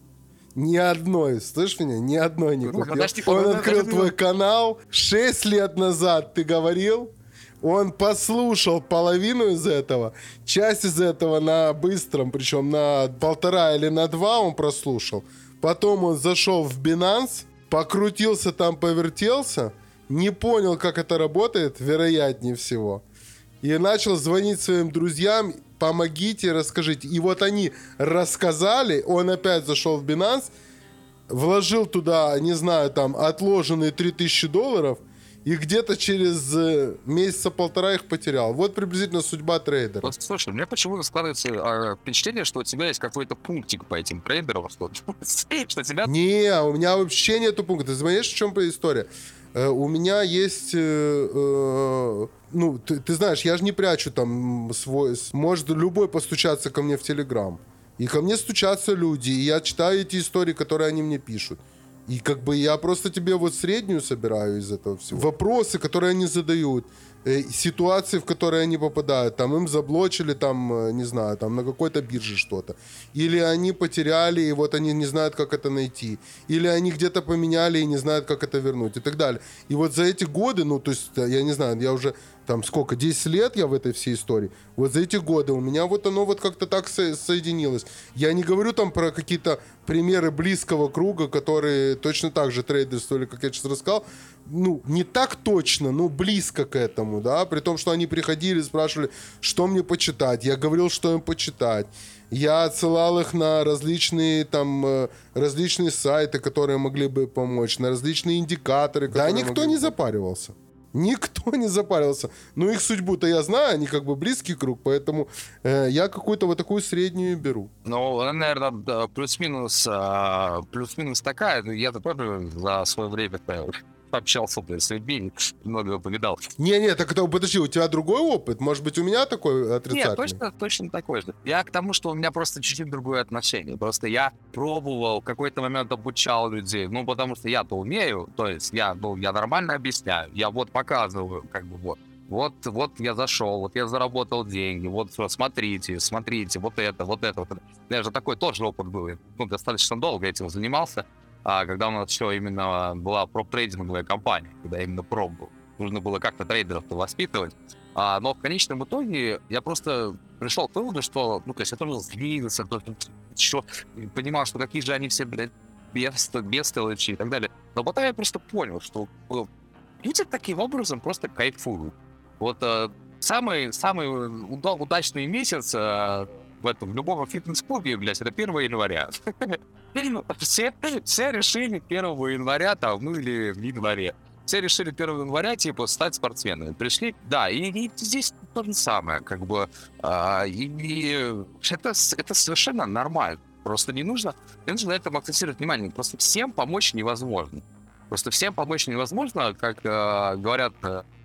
Ни одной, слышишь меня? Ни одной не Ну, купил. подожди, Он подожди, открыл подожди. твой канал 6 лет назад, ты говорил. Он послушал половину из этого, часть из этого на быстром, причем на полтора или на два он прослушал. Потом он зашел в Binance, покрутился там, повертелся, не понял, как это работает, вероятнее всего. И начал звонить своим друзьям, помогите, расскажите. И вот они рассказали, он опять зашел в Binance, вложил туда, не знаю, там, отложенные 3000 долларов, и где-то через э, месяца полтора их потерял. Вот приблизительно судьба трейдера. Вот, слушай, у меня почему-то складывается э, впечатление, что у тебя есть какой-то пунктик по этим трейдерам, что, что тебя... Не, у меня вообще нету пункта. Ты знаешь, в чем история? Э, у меня есть... э, э, ну, ты, ты знаешь, я же не прячу там свой... Может любой постучаться ко мне в Телеграм. И ко мне стучатся люди, и я читаю эти истории, которые они мне пишут. И как бы я просто тебе вот среднюю собираю из этого всего. Вопросы, которые они задают, ситуации, в которые они попадают, там им заблочили, там, э, не знаю, там на какой-то бирже что-то. Или они потеряли, и вот они не знают, как это найти. Или они где-то поменяли и не знают, как это вернуть и так далее. И вот за эти годы, ну, то есть, э, я не знаю, я уже там сколько, 10 лет я в этой всей истории. Вот за эти годы у меня вот оно вот как-то так со- соединилось. Я не говорю там про какие-то примеры близкого круга, которые точно так же трейдерствовали, как я сейчас рассказал. Ну, не так точно, но близко к этому, да, при том, что они приходили, спрашивали, что мне почитать. Я говорил, что им почитать. Я отсылал их на различные там э, различные сайты, которые могли бы помочь, на различные индикаторы. Да, никто могли не запаривался. Никто не запарился. Ну, их судьбу-то я знаю, они как бы близкий круг, поэтому э, я какую-то вот такую среднюю беру. Ну, она, наверное, плюс-минус, а, плюс-минус такая. Я-то тоже за свое время общался блин, с людьми, много повидал. Не-не, так это, подожди, у тебя другой опыт? Может быть, у меня такой отрицательный? Нет, точно, точно такой же. Я к тому, что у меня просто чуть-чуть другое отношение. Просто я пробовал, в какой-то момент обучал людей. Ну, потому что я-то умею, то есть я, ну, я нормально объясняю. Я вот показываю, как бы вот. Вот, вот я зашел, вот я заработал деньги, вот смотрите, смотрите, вот это, вот это, вот это. У меня же такой тоже опыт был. Я, Ну, достаточно долго этим занимался, а, когда у нас еще именно была проп-трейдинговая компания, когда именно проб был. Нужно было как-то трейдеров-то воспитывать. А, но в конечном итоге я просто пришел к выводу, что, ну, то есть я тоже злился, то еще понимал, что какие же они все, блядь, бест, бестолочи и так далее. Но потом я просто понял, что э, люди таким образом просто кайфуют. Вот э, самый, самый уда- удачный месяц э, в этом в любом фитнес-клубе, блядь, это 1 января. Все, все решили 1 января, там, ну или в январе. Все решили 1 января, типа, стать спортсменами. Пришли, да, и, и здесь то же самое, как бы. а, и, и это, это совершенно нормально. Просто не нужно, не нужно на этом акцентировать внимание. Просто всем помочь невозможно. Просто всем помочь невозможно, как э, говорят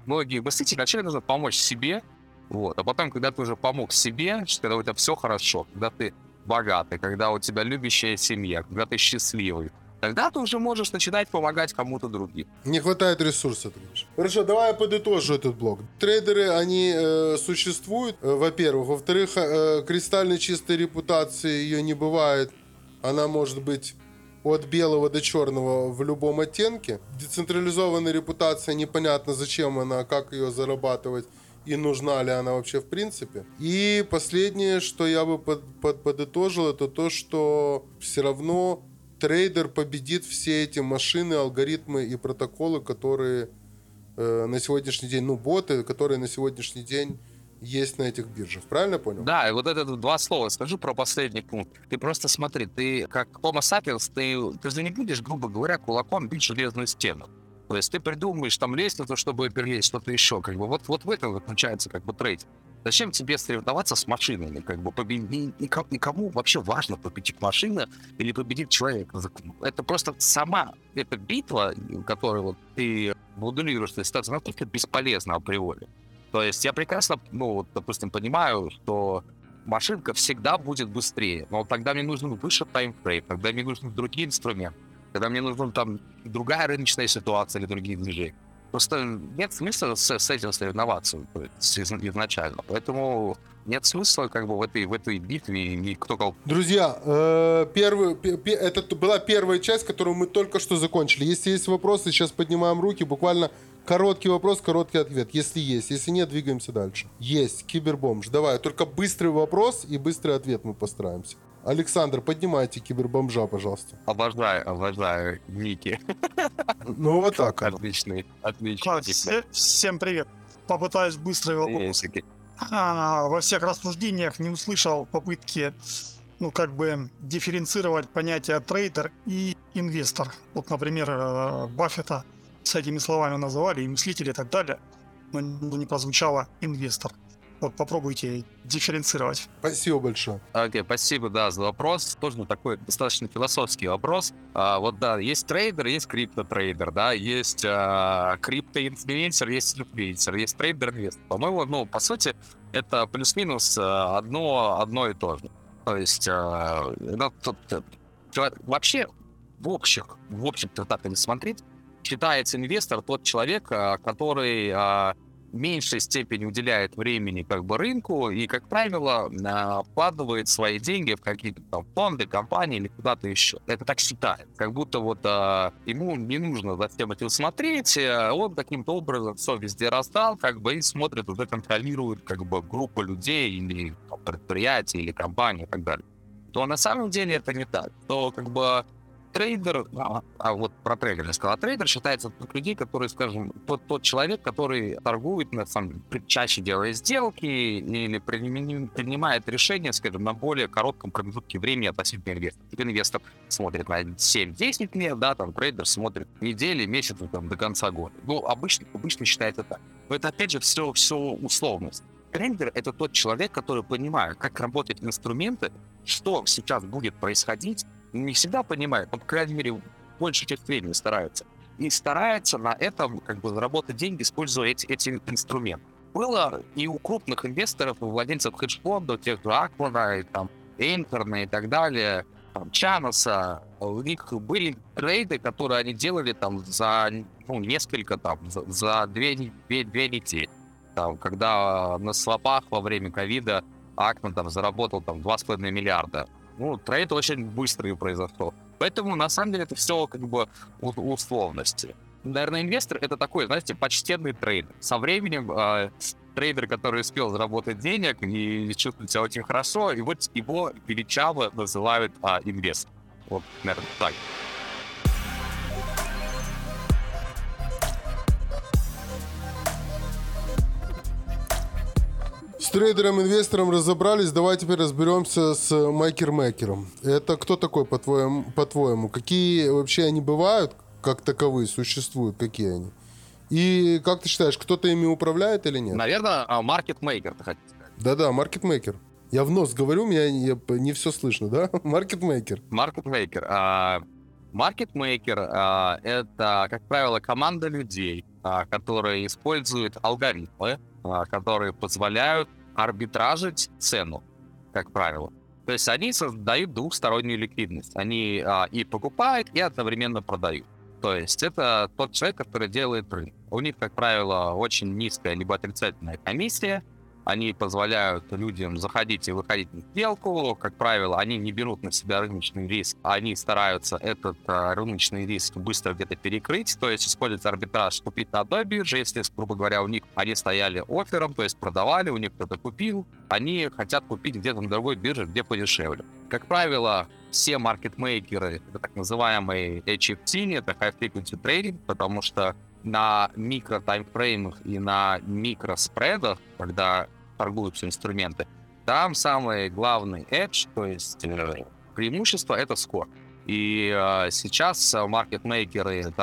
многие мыслители вначале нужно помочь себе, вот, а потом, когда ты уже помог себе, когда у тебя все хорошо, когда ты богатый, когда у тебя любящая семья, когда ты счастливый, тогда ты уже можешь начинать помогать кому-то другим. Не хватает ресурсов, ты говоришь. Хорошо, давай я подытожу этот блок. Трейдеры, они э, существуют, э, во-первых. Во-вторых, э, кристально чистой репутации ее не бывает. Она может быть от белого до черного в любом оттенке. Децентрализованная репутация, непонятно зачем она, как ее зарабатывать и нужна ли она вообще в принципе. И последнее, что я бы под, под, подытожил, это то, что все равно трейдер победит все эти машины, алгоритмы и протоколы, которые э, на сегодняшний день, ну, боты, которые на сегодняшний день есть на этих биржах. Правильно понял? Да, и вот это два слова скажу про последний пункт. Ты просто смотри, ты как Homo sapiens, ты, ты же не будешь, грубо говоря, кулаком бить железную стену. То есть ты придумаешь там лестницу, чтобы перелезть, что-то еще. Как бы вот, вот в этом заключается как бы трейд. Зачем тебе соревноваться с машинами? Как бы победить никому, никому вообще важно победить машина или победить человека. Это просто сама эта битва, которую вот ты моделируешь эту ситуацию, она просто бесполезна априори. То есть я прекрасно, ну, вот, допустим, понимаю, что машинка всегда будет быстрее, но тогда мне нужен выше таймфрейм, тогда мне нужны другие инструменты, когда мне нужна там другая рыночная ситуация или другие движения. Просто нет смысла с, с этим соревноваться изначально. Поэтому нет смысла как бы в этой, в этой битве и кто кого... Друзья, э, первый, это была первая часть, которую мы только что закончили. Если есть вопросы, сейчас поднимаем руки. Буквально короткий вопрос, короткий ответ. Если есть. Если нет, двигаемся дальше. Есть. Кибербомж. Давай, только быстрый вопрос и быстрый ответ мы постараемся. Александр, поднимайте кибербомжа, пожалуйста. Обожаю, обожаю Ники. Ну, вот так. Отличный, отличный. Всем привет. Попытаюсь быстрый вопрос. А, во всех рассуждениях не услышал попытки, ну, как бы, дифференцировать понятия трейдер и инвестор. Вот, например, э, Баффета с этими словами называли, и мыслители и так далее, но не прозвучало инвестор. Вот попробуйте дифференцировать. Спасибо большое. Окей, okay, спасибо, да, за вопрос. Тоже такой достаточно философский вопрос. А, вот да, есть трейдер, есть криптотрейдер, да, есть а, криптоинфлюенсер, есть инфлюенсер, есть трейдер-инвестор. По-моему, ну, по сути, это плюс-минус а, одно, одно и то же. То есть, а, ну, тут, вообще, в общих, в общем-то, так и смотреть, считается инвестор тот человек, а, который а, меньшей степени уделяет времени как бы рынку и, как правило, а, вкладывает свои деньги в какие-то там фонды, компании или куда-то еще. Это так считает. Как будто вот а, ему не нужно за всем этим смотреть, а он каким-то образом все везде раздал, как бы и смотрит, уже контролирует как бы группу людей или там, предприятия или компании и так далее. То на самом деле это не так. То как бы трейдер, а, а вот про трейдера я сказал, а трейдер считается тот людей, которые, скажем, тот, тот человек, который торгует, на самом чаще делает сделки или принимает решения, скажем, на более коротком промежутке времени относительно инвестора. Типа инвестор смотрит на 7-10 лет, да, там трейдер смотрит недели, месяцы, там, до конца года. Ну, обычно, обычно считается так. Но это, опять же, все, все условность. Трейдер — это тот человек, который понимает, как работают инструменты, что сейчас будет происходить, не всегда понимает, но, по крайней мере, больше часть времени стараются. И стараются на этом как бы заработать деньги, используя эти, эти инструменты. Было и у крупных инвесторов, и владельцев хедж-фондов, тех же Акмана, и там Айнхорна и так далее, там, Чаноса, у них были трейды, которые они делали там за ну, несколько, там, за, за две, две, две недели. Там, когда на свопах во время ковида Акман там заработал там 2,5 миллиарда ну, трейд очень быстрый произошел. Поэтому, на самом деле, это все как бы условности. Наверное, инвестор — это такой, знаете, почтенный трейдер. Со временем э, трейдер, который успел заработать денег и чувствует себя очень хорошо, и вот его величаво называют э, инвестор. Вот, наверное, так. Трейдером-инвестором разобрались, давай теперь разберемся с майкер-мекером. Это кто такой, по-твоему? по-твоему? Какие вообще они бывают, как таковые, существуют, какие они? И как ты считаешь, кто-то ими управляет или нет? Наверное, маркетмейкер, ты хотел сказать. Да-да, маркетмейкер. Я в нос говорю, меня не, не все слышно, да? Маркетмейкер. Маркетмейкер. Маркетмейкер — это, как правило, команда людей, а, которые используют алгоритмы, а, которые позволяют арбитражить цену, как правило. То есть они создают двухстороннюю ликвидность. Они а, и покупают, и одновременно продают. То есть это тот человек, который делает рынок. У них, как правило, очень низкая либо отрицательная комиссия, они позволяют людям заходить и выходить на сделку. Как правило, они не берут на себя рыночный риск, они стараются этот а, рыночный риск быстро где-то перекрыть, то есть использовать арбитраж, купить на одной бирже, если, грубо говоря, у них они стояли оффером, то есть продавали, у них кто-то купил, они хотят купить где-то на другой бирже, где подешевле. Как правило, все маркетмейкеры, это так называемые HFT, это High Frequency Trading, потому что на микро таймфреймах и на микро спредах, торгуются инструменты, там самый главный edge, то есть э, преимущество, это скор. И э, сейчас маркетмейкеры,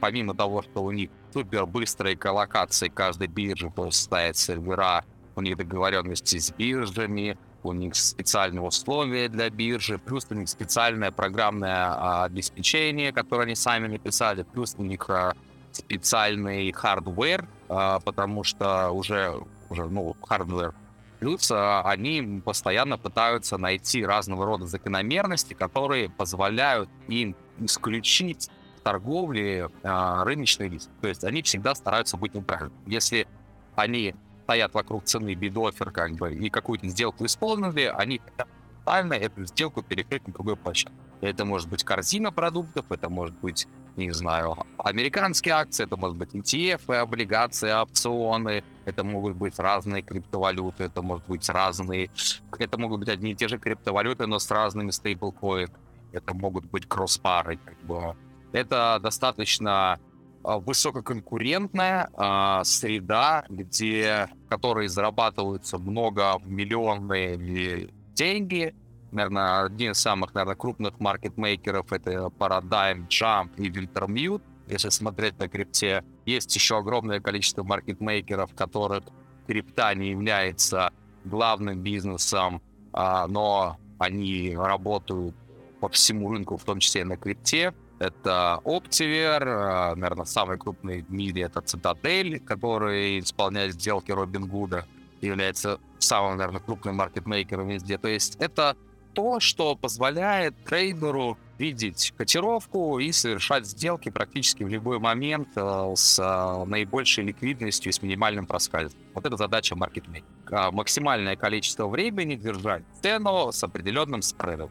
помимо того, что у них супер быстрые коллокации каждой биржи, то есть ставят сервера, у них договоренности с биржами, у них специальные условия для биржи, плюс у них специальное программное а, обеспечение, которое они сами написали, плюс у них а, специальный hardware, а, потому что уже, уже ну, hardware. Плюс они постоянно пытаются найти разного рода закономерности, которые позволяют им исключить в торговле а, рыночный риск. То есть они всегда стараются быть нейтральными. Если они стоят вокруг цены bid-offer как бы и какую-то сделку исполнили, они тотально эту сделку перекрыть на другой площадке. Это может быть корзина продуктов, это может быть не знаю, американские акции, это может быть ETF, облигации, опционы, это могут быть разные криптовалюты, это может быть разные, это могут быть одни и те же криптовалюты, но с разными стейблкоинами, это могут быть кросс-пары, как бы. Это достаточно а, высококонкурентная э, среда, где, в которой зарабатываются много миллионные деньги, наверное, один из самых, наверное, крупных маркетмейкеров это Paradigm, Jump и Wintermute. Если смотреть на крипте, есть еще огромное количество маркетмейкеров, которых крипта не является главным бизнесом, а, но они работают по всему рынку, в том числе и на крипте. Это Optiver, а, наверное, самый крупный в мире это Citadel, который исполняет сделки Робин Гуда, является самым, наверное, крупным маркетмейкером везде. То есть это то, что позволяет трейдеру видеть котировку и совершать сделки практически в любой момент э, с э, наибольшей ликвидностью и с минимальным проскальзыванием. Вот это задача маркетмейкера. Максимальное количество времени держать цену с определенным спредом.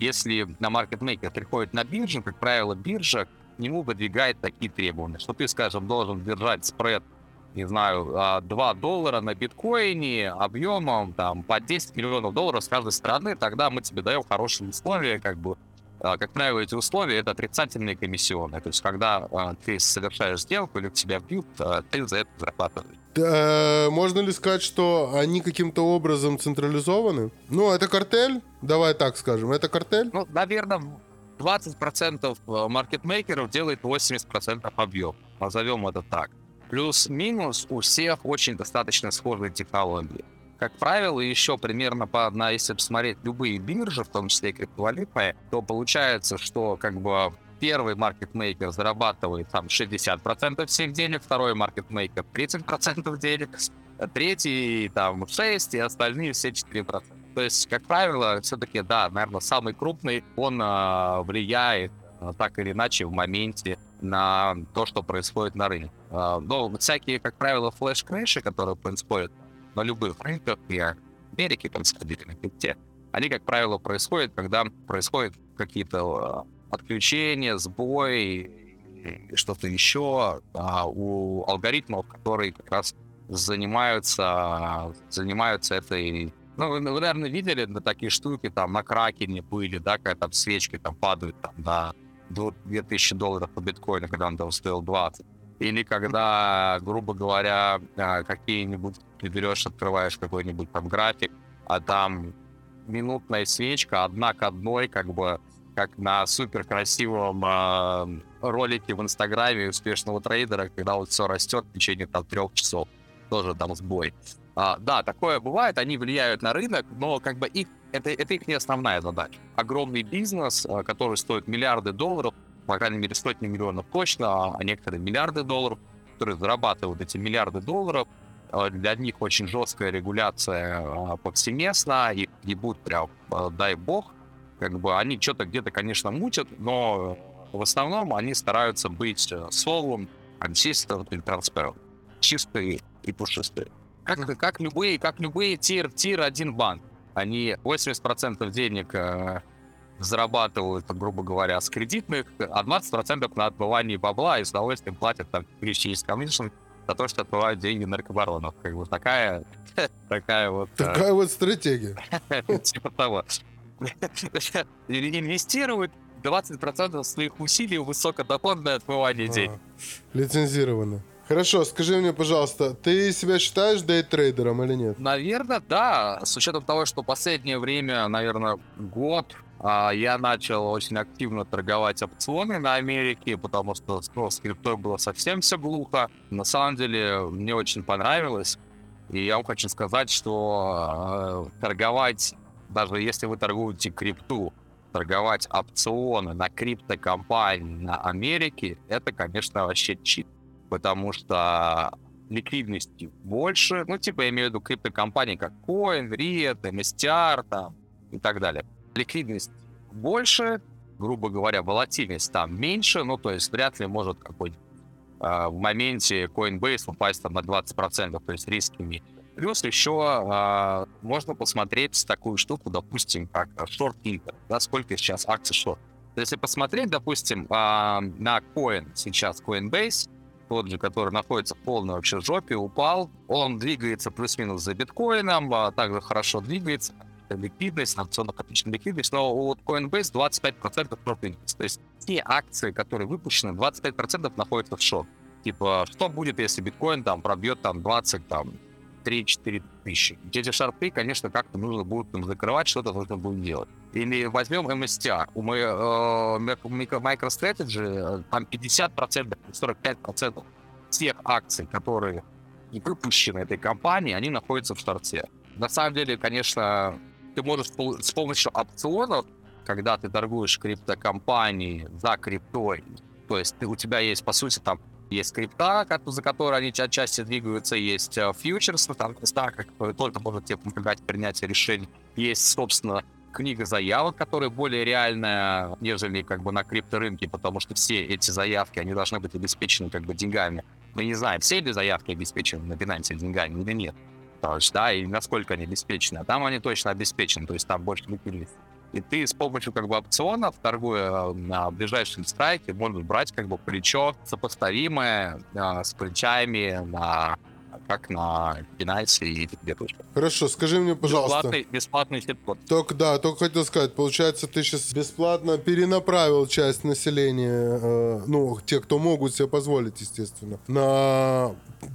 Если на маркетмейкер приходит на биржу, как правило, биржа к нему выдвигает такие требования, что ты, скажем, должен держать спред не знаю, 2 а, доллара на биткоине объемом там по 10 миллионов долларов с каждой стороны, тогда мы тебе даем хорошие условия, как бы, а, как правило, эти условия это отрицательные комиссионные. То есть, когда а, ты совершаешь сделку или тебя бьют, ты за это зарабатываешь. Да, можно ли сказать, что они каким-то образом централизованы? Ну, это картель? Давай так скажем, это картель? Ну, наверное, 20% маркетмейкеров делает 80% объема. Назовем это так. Плюс-минус у всех очень достаточно схожие технологии. Как правило, еще примерно по одна, если посмотреть любые биржи, в том числе и криптовалютные, то получается, что как бы первый маркетмейкер зарабатывает там 60% всех денег, второй маркетмейкер 30% денег, третий там 6 и остальные все 4%. То есть, как правило, все-таки, да, наверное, самый крупный, он э, влияет э, так или иначе в моменте на то, что происходит на рынке. А, но всякие, как правило, флеш-крэши, которые происходят на любых рынках, и Америке происходили на крипте, они, как правило, происходят, когда происходят какие-то а, отключения, сбои, что-то еще а у алгоритмов, которые как раз занимаются, занимаются этой... Ну, вы, вы, наверное, видели на такие штуки, там, на Кракене были, да, когда там свечки там падают там, на 2000 долларов по биткоину, когда он там стоил 20. Или когда, грубо говоря, а, какие-нибудь ты берешь, открываешь какой-нибудь там график, а там минутная свечка одна к одной, как бы как на супер красивом э, ролике в Инстаграме успешного трейдера, когда вот все растет в течение там трех часов. Тоже там сбой. А, да, такое бывает, они влияют на рынок, но как бы их это, это их не основная задача. Огромный бизнес, а, который стоит миллиарды долларов, по крайней мере, сотни миллионов точно, а некоторые миллиарды долларов, которые зарабатывают эти миллиарды долларов, э, для них очень жесткая регуляция э, повсеместно, их ебут прям, э, дай бог, как бы они что-то где-то, конечно, мутят, но в основном они стараются быть солом, consistent и transparent. Чистые и пушистые. Как, как любые, как любые тир, тир один банк. Они 80% денег э, зарабатывают, грубо говоря, с кредитных, а 20% на отбывании бабла и с удовольствием платят там через комиссион за то, что отбывают деньги наркобаронов. Как бы такая, такая вот... Э, такая вот стратегия. Типа того. Инвестируют 20% своих усилий в высокодоходное отбывание денег. Лицензировано. Хорошо, скажи мне, пожалуйста, ты себя считаешь дейтрейдером или нет? Наверное, да. С учетом того, что последнее время, наверное, год а, я начал очень активно торговать опционы на Америке, потому что ну, с криптой было совсем все глухо. На самом деле, мне очень понравилось. И я вам хочу сказать, что э, торговать, даже если вы торгуете крипту, торговать опционы на криптокомпании на Америке, это, конечно, вообще чит потому что ликвидности больше, ну, типа, я имею в виду криптокомпании, как Coin, RED, MSTR, там, и так далее. Ликвидность больше, грубо говоря, волатильность там меньше, ну, то есть вряд ли может какой-нибудь э, в моменте Coinbase упасть там на 20%, то есть риски меньше. Плюс еще э, можно посмотреть такую штуку, допустим, как short Inter, да, сколько сейчас акций short. Если посмотреть, допустим, э, на Coin сейчас Coinbase, тот же, который находится в полной вообще жопе, упал. Он двигается плюс-минус за биткоином, а также хорошо двигается. Ликвидность, опционных отличная ликвидность, но у Coinbase 25% профитность. То есть те акции, которые выпущены, 25% находятся в шок. Типа, что будет, если биткоин там пробьет там 20, там, 3-4 тысячи. Эти шарпы, конечно, как-то нужно будет там закрывать, что-то нужно будет делать. Или возьмем MSTR. Мы, э, MicroStrategy там 50%, 45% всех акций, которые выпущены этой компанией, они находятся в шторце. На самом деле, конечно, ты можешь с помощью опционов, когда ты торгуешь криптокомпании за криптой, то есть ты, у тебя есть, по сути, там есть крипта, за которой они отчасти двигаются, есть э, фьючерсы, там места, которые только могут тебе помогать в принятии решений. Есть, собственно, книга заявок, которая более реальная, нежели как бы на крипторынке, потому что все эти заявки, они должны быть обеспечены как бы деньгами. Мы не знаем, все ли заявки обеспечены на Binance деньгами или нет. То есть, да, и насколько они обеспечены. А там они точно обеспечены, то есть там больше ликвидности. И ты с помощью как бы опционов, торгуя на ближайшем страйке, можешь брать как бы плечо сопоставимое э, с плечами на как на Binance и точно. Хорошо, скажи мне, пожалуйста. Бесплатный, бесплатный сетпод. Только, да, только хотел сказать, получается, ты сейчас бесплатно перенаправил часть населения, э, ну, те, кто могут себе позволить, естественно, на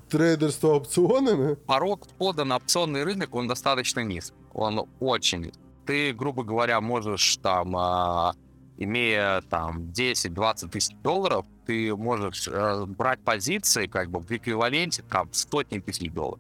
трейдерство опционами? Порог входа на опционный рынок, он достаточно низкий. Он очень ты, грубо говоря, можешь там, э, имея там 10-20 тысяч долларов, ты можешь э, брать позиции как бы в эквиваленте там сотни тысяч долларов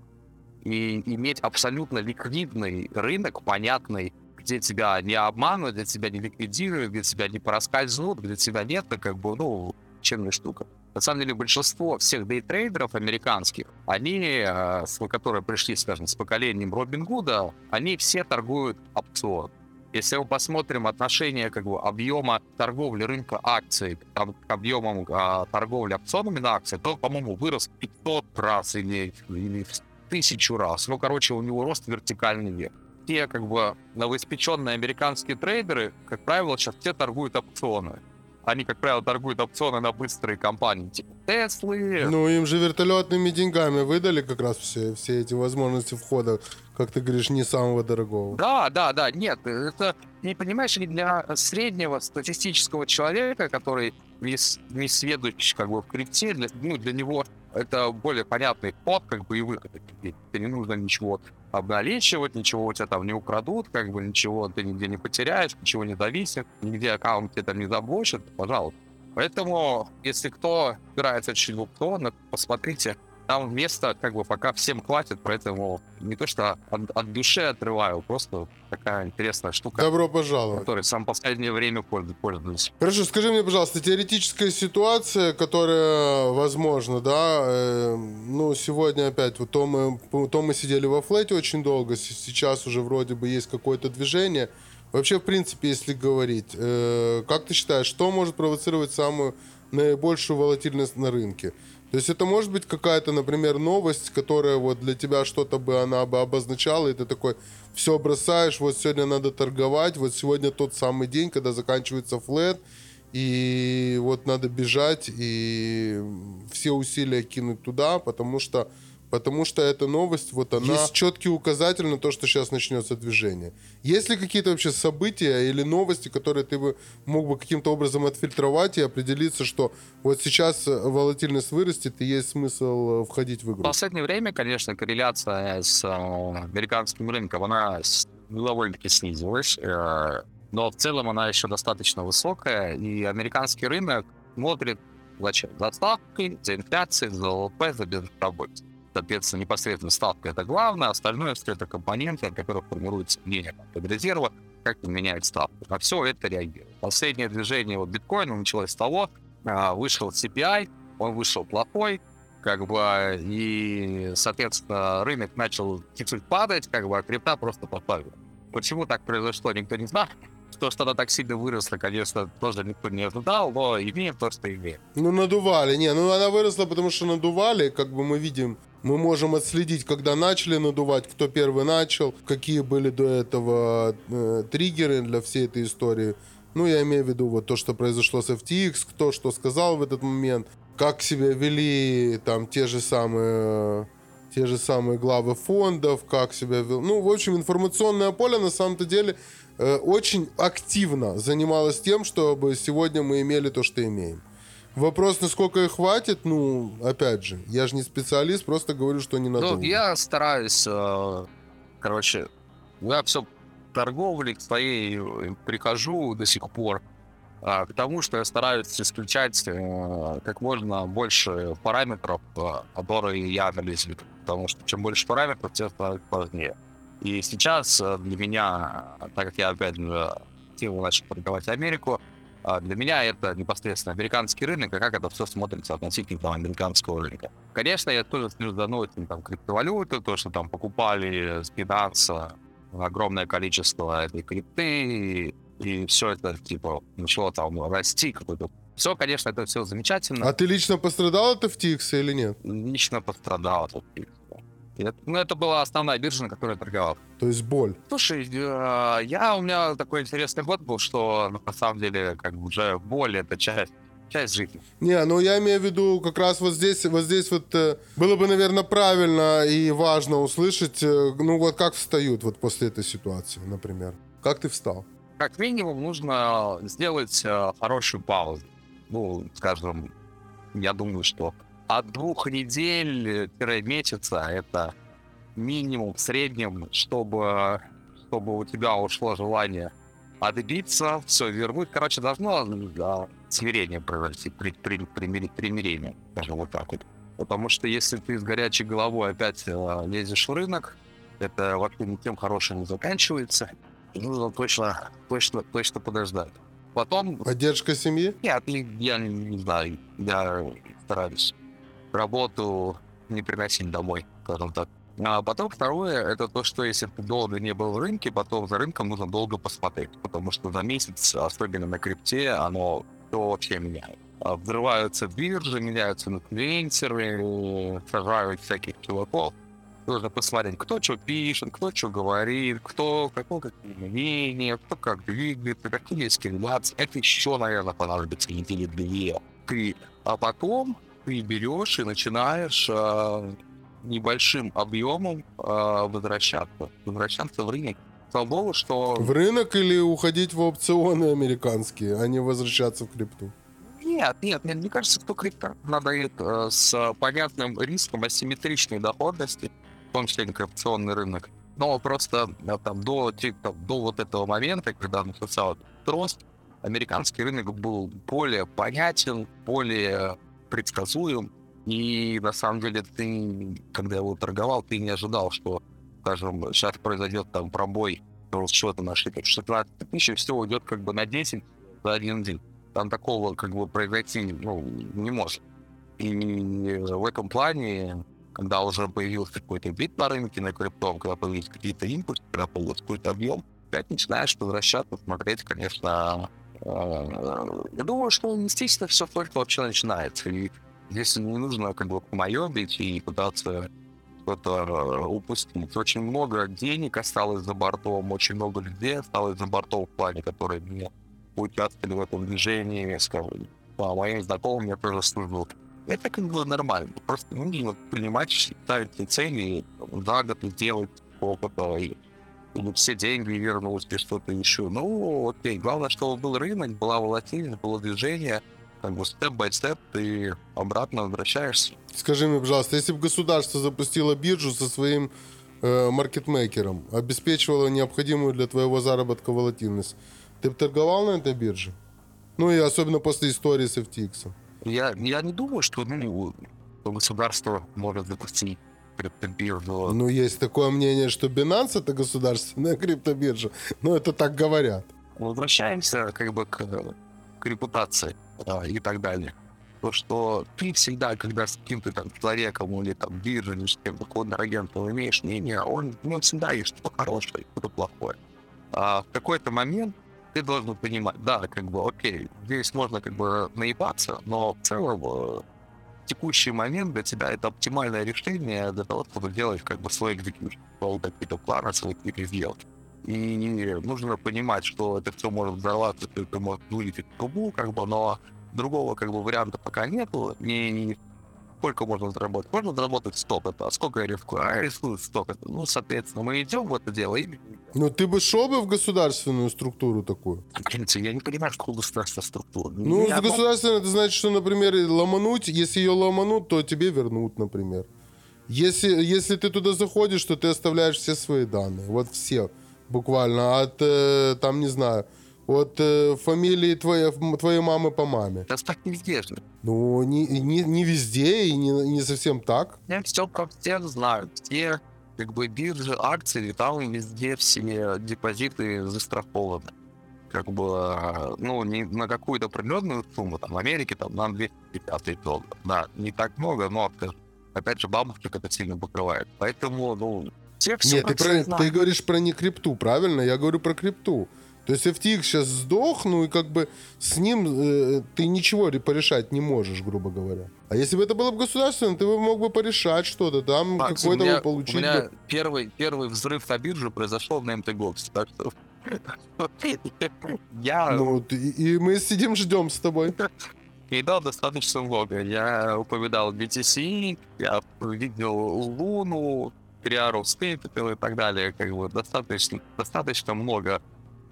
и иметь абсолютно ликвидный рынок, понятный, где тебя не обманут, где тебя не ликвидируют, где тебя не проскользнут, где тебя нет, это как бы, ну, чемная штука. На самом деле большинство всех дейтрейдеров американских, они, э, которые пришли, скажем, с поколением Робин Гуда, они все торгуют опцион. Если мы посмотрим отношение как бы, объема торговли рынка акций к объемам а, торговли опционами на акции, то, по-моему, вырос 500 раз или, или в тысячу раз. Ну, короче, у него рост вертикальный вверх. Те, как бы, новоиспеченные американские трейдеры, как правило, сейчас все торгуют опционы они, как правило, торгуют опционы на быстрые компании, типа Теслы. Ну, им же вертолетными деньгами выдали как раз все, все эти возможности входа, как ты говоришь, не самого дорогого. Да, да, да, нет, это, не понимаешь, не для среднего статистического человека, который не, не сведущий как бы в крипте, для, ну, для него это более понятный ход, как бы и выход. Тебе не нужно ничего обналичивать, ничего у тебя там не украдут, как бы ничего ты нигде не потеряешь, ничего не зависит, нигде аккаунт тебе там не заблочат, пожалуйста. Поэтому, если кто играется чуть в посмотрите, там места как бы пока всем хватит, поэтому не то что от, от души отрываю, просто такая интересная штука, Добро пожаловать. которой сам последнее время пользу- пользуюсь. Хорошо, скажи мне, пожалуйста, теоретическая ситуация, которая возможна, да, э, ну, сегодня опять, вот то мы, то мы сидели во флете очень долго, сейчас уже вроде бы есть какое-то движение. Вообще, в принципе, если говорить, э, как ты считаешь, что может провоцировать самую наибольшую волатильность на рынке? То есть это может быть какая-то, например, новость, которая вот для тебя что-то бы она бы обозначала, и ты такой все бросаешь, вот сегодня надо торговать, вот сегодня тот самый день, когда заканчивается флет, и вот надо бежать и все усилия кинуть туда, потому что потому что эта новость, вот она... Есть четкий указатель на то, что сейчас начнется движение. Есть ли какие-то вообще события или новости, которые ты бы мог бы каким-то образом отфильтровать и определиться, что вот сейчас э, волатильность вырастет и есть смысл э, входить в В игру? последнее время, конечно, корреляция с э, американским рынком, она довольно-таки снизилась, но в целом она еще достаточно высокая, и американский рынок смотрит зачем? За ставкой, за инфляцией, за ВВП, за безработицей. Соответственно, непосредственно ставка это главное, остальное все это компоненты, от которых формируется мнение резерва, как меняет ставку. На все это реагирует. Последнее движение вот биткоина началось с того, а, вышел CPI, он вышел плохой, как бы, и, соответственно, рынок начал чуть-чуть падать, как бы, а крипта просто попала. Почему так произошло, никто не знает. То, что она так сильно выросла, конечно, тоже никто не ожидал, но имеем то, что имеем. Ну, надували. Не, ну она выросла, потому что надували, как бы мы видим, мы можем отследить, когда начали надувать, кто первый начал, какие были до этого э, триггеры для всей этой истории. Ну, я имею в виду вот то, что произошло с FTX, кто что сказал в этот момент, как себя вели там те же самые те же самые главы фондов, как себя вел. Ну, в общем, информационное поле на самом-то деле э, очень активно занималось тем, чтобы сегодня мы имели то, что имеем. Вопрос, насколько их хватит, ну, опять же, я же не специалист, просто говорю, что не надо. Ну, я стараюсь, э, короче, я все торговли к своей э, прихожу до сих пор а, к тому, что я стараюсь исключать э, как можно больше параметров, э, которые я анализирую. Потому что чем больше параметров, тем сложнее. И сейчас для меня, так как я опять же активно начал торговать Америку, а, для меня это непосредственно американский рынок, и как это все смотрится относительно там, американского рынка. Конечно, я тоже слежу за новостями там, криптовалюты, то, что там покупали с Binance огромное количество этой крипты, и, все это, типа, начало там расти какой-то. Все, конечно, это все замечательно. А ты лично пострадал от FTX или нет? Лично пострадал от этих. Ну, это была основная биржа, на которой я торговал. То есть боль. Слушай, э, я у меня такой интересный год был, что ну, на самом деле как бы уже боль это часть, часть жизни. Не, ну я имею в виду как раз вот здесь, вот здесь вот э, было бы, наверное, правильно и важно услышать, э, ну вот как встают вот после этой ситуации, например. Как ты встал? Как минимум нужно сделать э, хорошую паузу. Ну, скажем, я думаю, что от двух недель-месяца это минимум в среднем, чтобы, чтобы у тебя ушло желание отбиться, все вернуть. Короче, должно да, смирение произойти, при, при- примири- примирение, скажем вот так вот. Потому что если ты с горячей головой опять э, лезешь в рынок, это вообще ничем хорошим не заканчивается. И нужно точно, точно, точно подождать. Потом, Поддержка семьи? нет, не- я не знаю, я стараюсь работу не приносить домой, скажем так. А потом второе, это то, что если ты долго не был в рынке, потом за рынком нужно долго посмотреть, потому что за месяц, особенно на крипте, оно все вообще меняет. А, Взрываются биржи, меняются инфлюенсеры, сажают всяких чуваков. Нужно посмотреть, кто что пишет, кто что говорит, кто какое какие мнения, кто как двигается, какие есть корреляции. Это еще, наверное, понадобится недели две, три. А потом ты берешь и начинаешь а, небольшим объемом а, возвращаться, возвращаться в рынок. Богу, что В рынок или уходить в опционы американские, а не возвращаться в крипту? Нет, нет, мне, мне кажется, что крипто надо э, с понятным риском асимметричной доходности, в том числе инкрипционный рынок. Но просто э, там, до, ти- там, до вот этого момента, когда начался рост, американский рынок был более понятен, более предсказуем. И на самом деле ты, когда его торговал, ты не ожидал, что, скажем, сейчас произойдет там пробой счета на ошибке 16 тысяч, и все уйдет как бы на 10 за один день. Там такого как бы произойти ну, не может. И в этом плане, когда уже появился какой-то бит на рынке, на крипто, когда появились какие-то импульсы, когда появился какой-то объем, опять начинаешь возвращаться, смотреть, конечно, думаю, что естественно все только вообще начинается. И здесь не нужно как бы помоебить и пытаться что-то э, упустить. Очень много денег осталось за бортом, очень много людей осталось за бортом в плане, которые не участвовали в этом движении, скажем, по моим знакомым я тоже служил. Это как бы нормально. Просто нужно понимать, ставить цели за год сделать опыта и все деньги вернулись или что-то еще. Ну, окей. Главное, чтобы был рынок, была волатильность, было движение, как бы степ-бай-степ ты обратно возвращаешься. Скажи мне, пожалуйста, если бы государство запустило биржу со своим э, маркетмейкером, обеспечивало необходимую для твоего заработка волатильность, ты бы торговал на этой бирже? Ну и особенно после истории с FTX. Я, я не думаю, что ну, государство может запустить криптобиржу. Ну, есть такое мнение, что Binance это государственная криптобиржа. Но это так говорят. Возвращаемся как бы к, к репутации да, и так далее. То, что ты всегда, когда с каким-то там человеком или там биржей, или с кем-то контрагентом имеешь мнение, он, ну, всегда есть что хорошее, что плохое. А в какой-то момент ты должен понимать, да, как бы, окей, здесь можно как бы наебаться, но в целом э, текущий момент для тебя это оптимальное решение для того, чтобы делать как бы свой экзекьюшн, какие-то планы, свои какие-то сделки. И нужно понимать, что это все может взорваться, это может вылететь в трубу, как бы, но другого как бы варианта пока нету. Не, сколько можно заработать? Можно заработать столько-то, а сколько я рискую? А я рискую столько-то. Ну, соответственно, мы идем в это дело и... Ну, ты бы шел бы в государственную структуру такую? Принципе, я не понимаю, что государственная структура. Ну, с государственной это значит, что, например, ломануть, если ее ломанут, то тебе вернут, например. Если, если ты туда заходишь, то ты оставляешь все свои данные. Вот все, буквально. От, э, там, не знаю, от э, фамилии твоей, твоей мамы по маме. Это так не везде же. Ну, не, не, не везде и не, не совсем так. Я все как все знают. Все как бы биржи, акции, там везде все депозиты застрахованы. Как бы, ну, не на какую-то определенную сумму, там, в Америке, там, на 250 долларов. Да, не так много, но, опять же, бабушек это сильно покрывает. Поэтому, ну, все все Нет, ты, про, ты говоришь про не крипту, правильно? Я говорю про крипту. То есть FTX сейчас сдох, ну и как бы с ним э, ты ничего порешать не можешь, грубо говоря. А если бы это было бы государственным, ты бы мог бы порешать что-то, там какой-то бы получить. У меня бы... первый, первый взрыв на бирже произошел на MTGOX, так что... Я... Ну, и мы сидим, ждем с тобой. И да, достаточно много. Я упоминал BTC, я видел Луну, Приару Capital и так далее. Как бы достаточно, достаточно много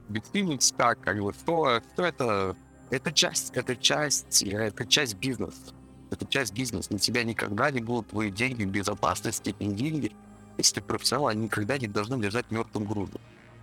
Bitfinex как, как бы, что, что это? Это часть, это часть, это часть бизнеса. Это часть бизнеса. На тебя никогда не будут твои деньги в безопасности. И деньги, если ты профессионал, они никогда не должны лежать мертвым грудом.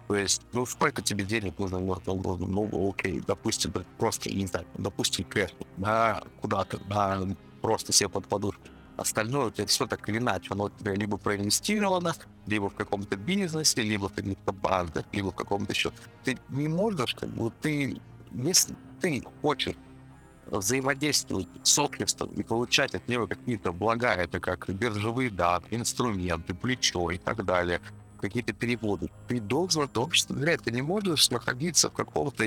То есть, ну, сколько тебе денег нужно мертвым грудом? Ну, окей, допустим, просто, не знаю, допустим, кэш, да, куда-то, да, просто себе под подушку. Остальное тебя все так или иначе, оно либо проинвестировано, либо в каком-то бизнесе, либо в каких-то банках, либо в каком-то еще. Ты не можешь, как бы, ты, если ты хочешь взаимодействовать с обществом и получать от него какие-то блага, это как биржевые даты, инструменты, плечо и так далее, какие-то переводы. Ты должен это общество доверять. Ты не можешь находиться в каком-то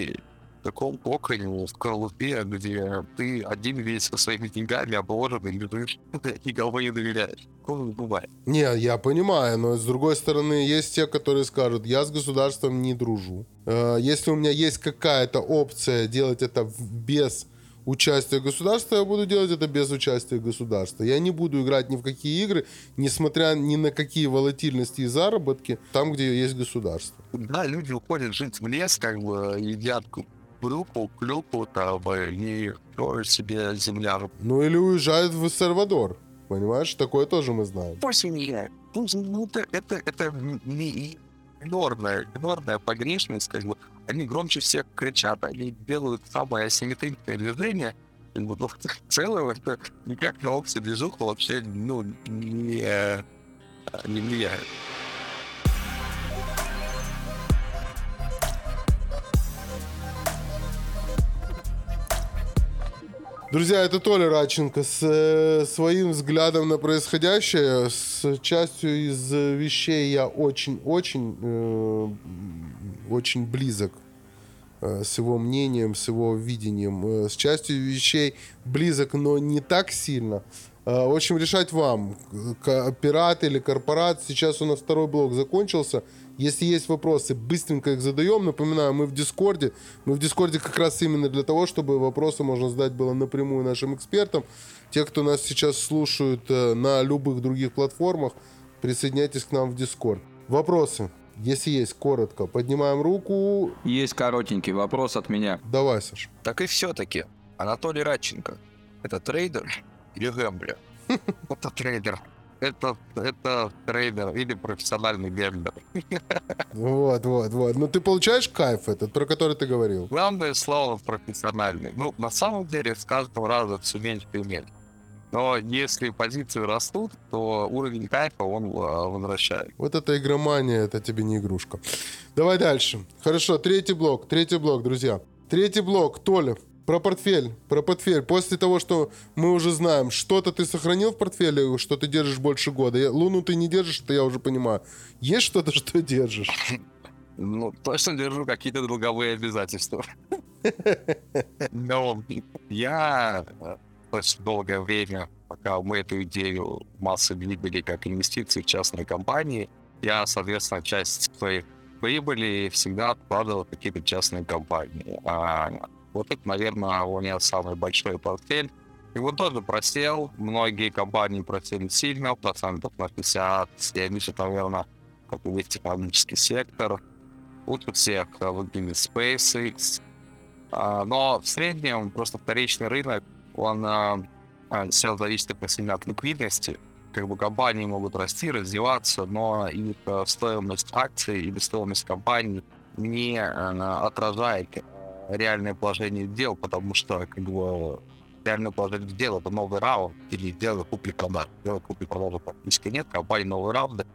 таком коконе, в скорлупе, где ты один весь со своими деньгами обложен и лежишь, никого не доверяешь. Такого бывает. Не, я понимаю, но с другой стороны, есть те, которые скажут, я с государством не дружу. Э, если у меня есть какая-то опция делать это без участия государства, я буду делать это без участия государства. Я не буду играть ни в какие игры, несмотря ни на какие волатильности и заработки, там, где есть государство. Да, люди уходят жить в лес, как бы едят группу, клюпу там и строят себе земля. Ну или уезжают в Сальвадор. Понимаешь, такое тоже мы знаем. Посильнее. Ну, ну это, это не минорная, минорная погрешность, как бы. Они громче всех кричат, они делают самое асимметричное движение, Ну, в целом, это никак на общую движуху вообще, ну, не, не влияет. Друзья, это Толя Радченко с э, своим взглядом на происходящее. С частью из вещей я очень-очень э, очень близок э, с его мнением, с его видением. Э, с частью вещей близок, но не так сильно. Э, в общем, решать вам, пират или корпорат. Сейчас у нас второй блок закончился. Если есть вопросы, быстренько их задаем. Напоминаю, мы в Дискорде. Мы в Дискорде как раз именно для того, чтобы вопросы можно задать было напрямую нашим экспертам. Те, кто нас сейчас слушают э, на любых других платформах, присоединяйтесь к нам в Discord. Вопросы? Если есть, коротко. Поднимаем руку. Есть коротенький вопрос от меня. Давай, Саш. Так и все-таки. Анатолий Радченко. Это трейдер или gambler? Это трейдер это, это трейдер или профессиональный gambler. Вот, вот, вот. Ну, ты получаешь кайф этот, про который ты говорил? Главное слово профессиональный. Ну, на самом деле, с каждого раза все меньше и меньше. Но если позиции растут, то уровень кайфа он а, возвращает. Вот эта игромания, это тебе не игрушка. Давай дальше. Хорошо, третий блок, третий блок, друзья. Третий блок, Толя, про портфель, про портфель. После того, что мы уже знаем, что-то ты сохранил в портфеле, что ты держишь больше года. Луну ты не держишь, это я уже понимаю. Есть что-то, что держишь? Ну, точно держу какие-то долговые обязательства. Но я очень долгое время, пока мы эту идею массы двигали как инвестиции в частные компании, я, соответственно, часть своей прибыли всегда откладывал в какие-то частные компании. А вот это, наверное, у меня самый большой портфель. Его тоже просел. Многие компании просели сильно, процентов на 50, 70, наверное, как и весь технологический сектор. Лучше всех выглядит SpaceX. А, но в среднем просто вторичный рынок, он а, а, все зависит очень сильно от ликвидности. Как бы компании могут расти, развиваться, но их стоимость акций или стоимость компании не отражает реальное положение дел, потому что как бы реальное положение дел это новый раунд или дело купли-продаж. Дело купли-продажи практически нет, компании новые раунды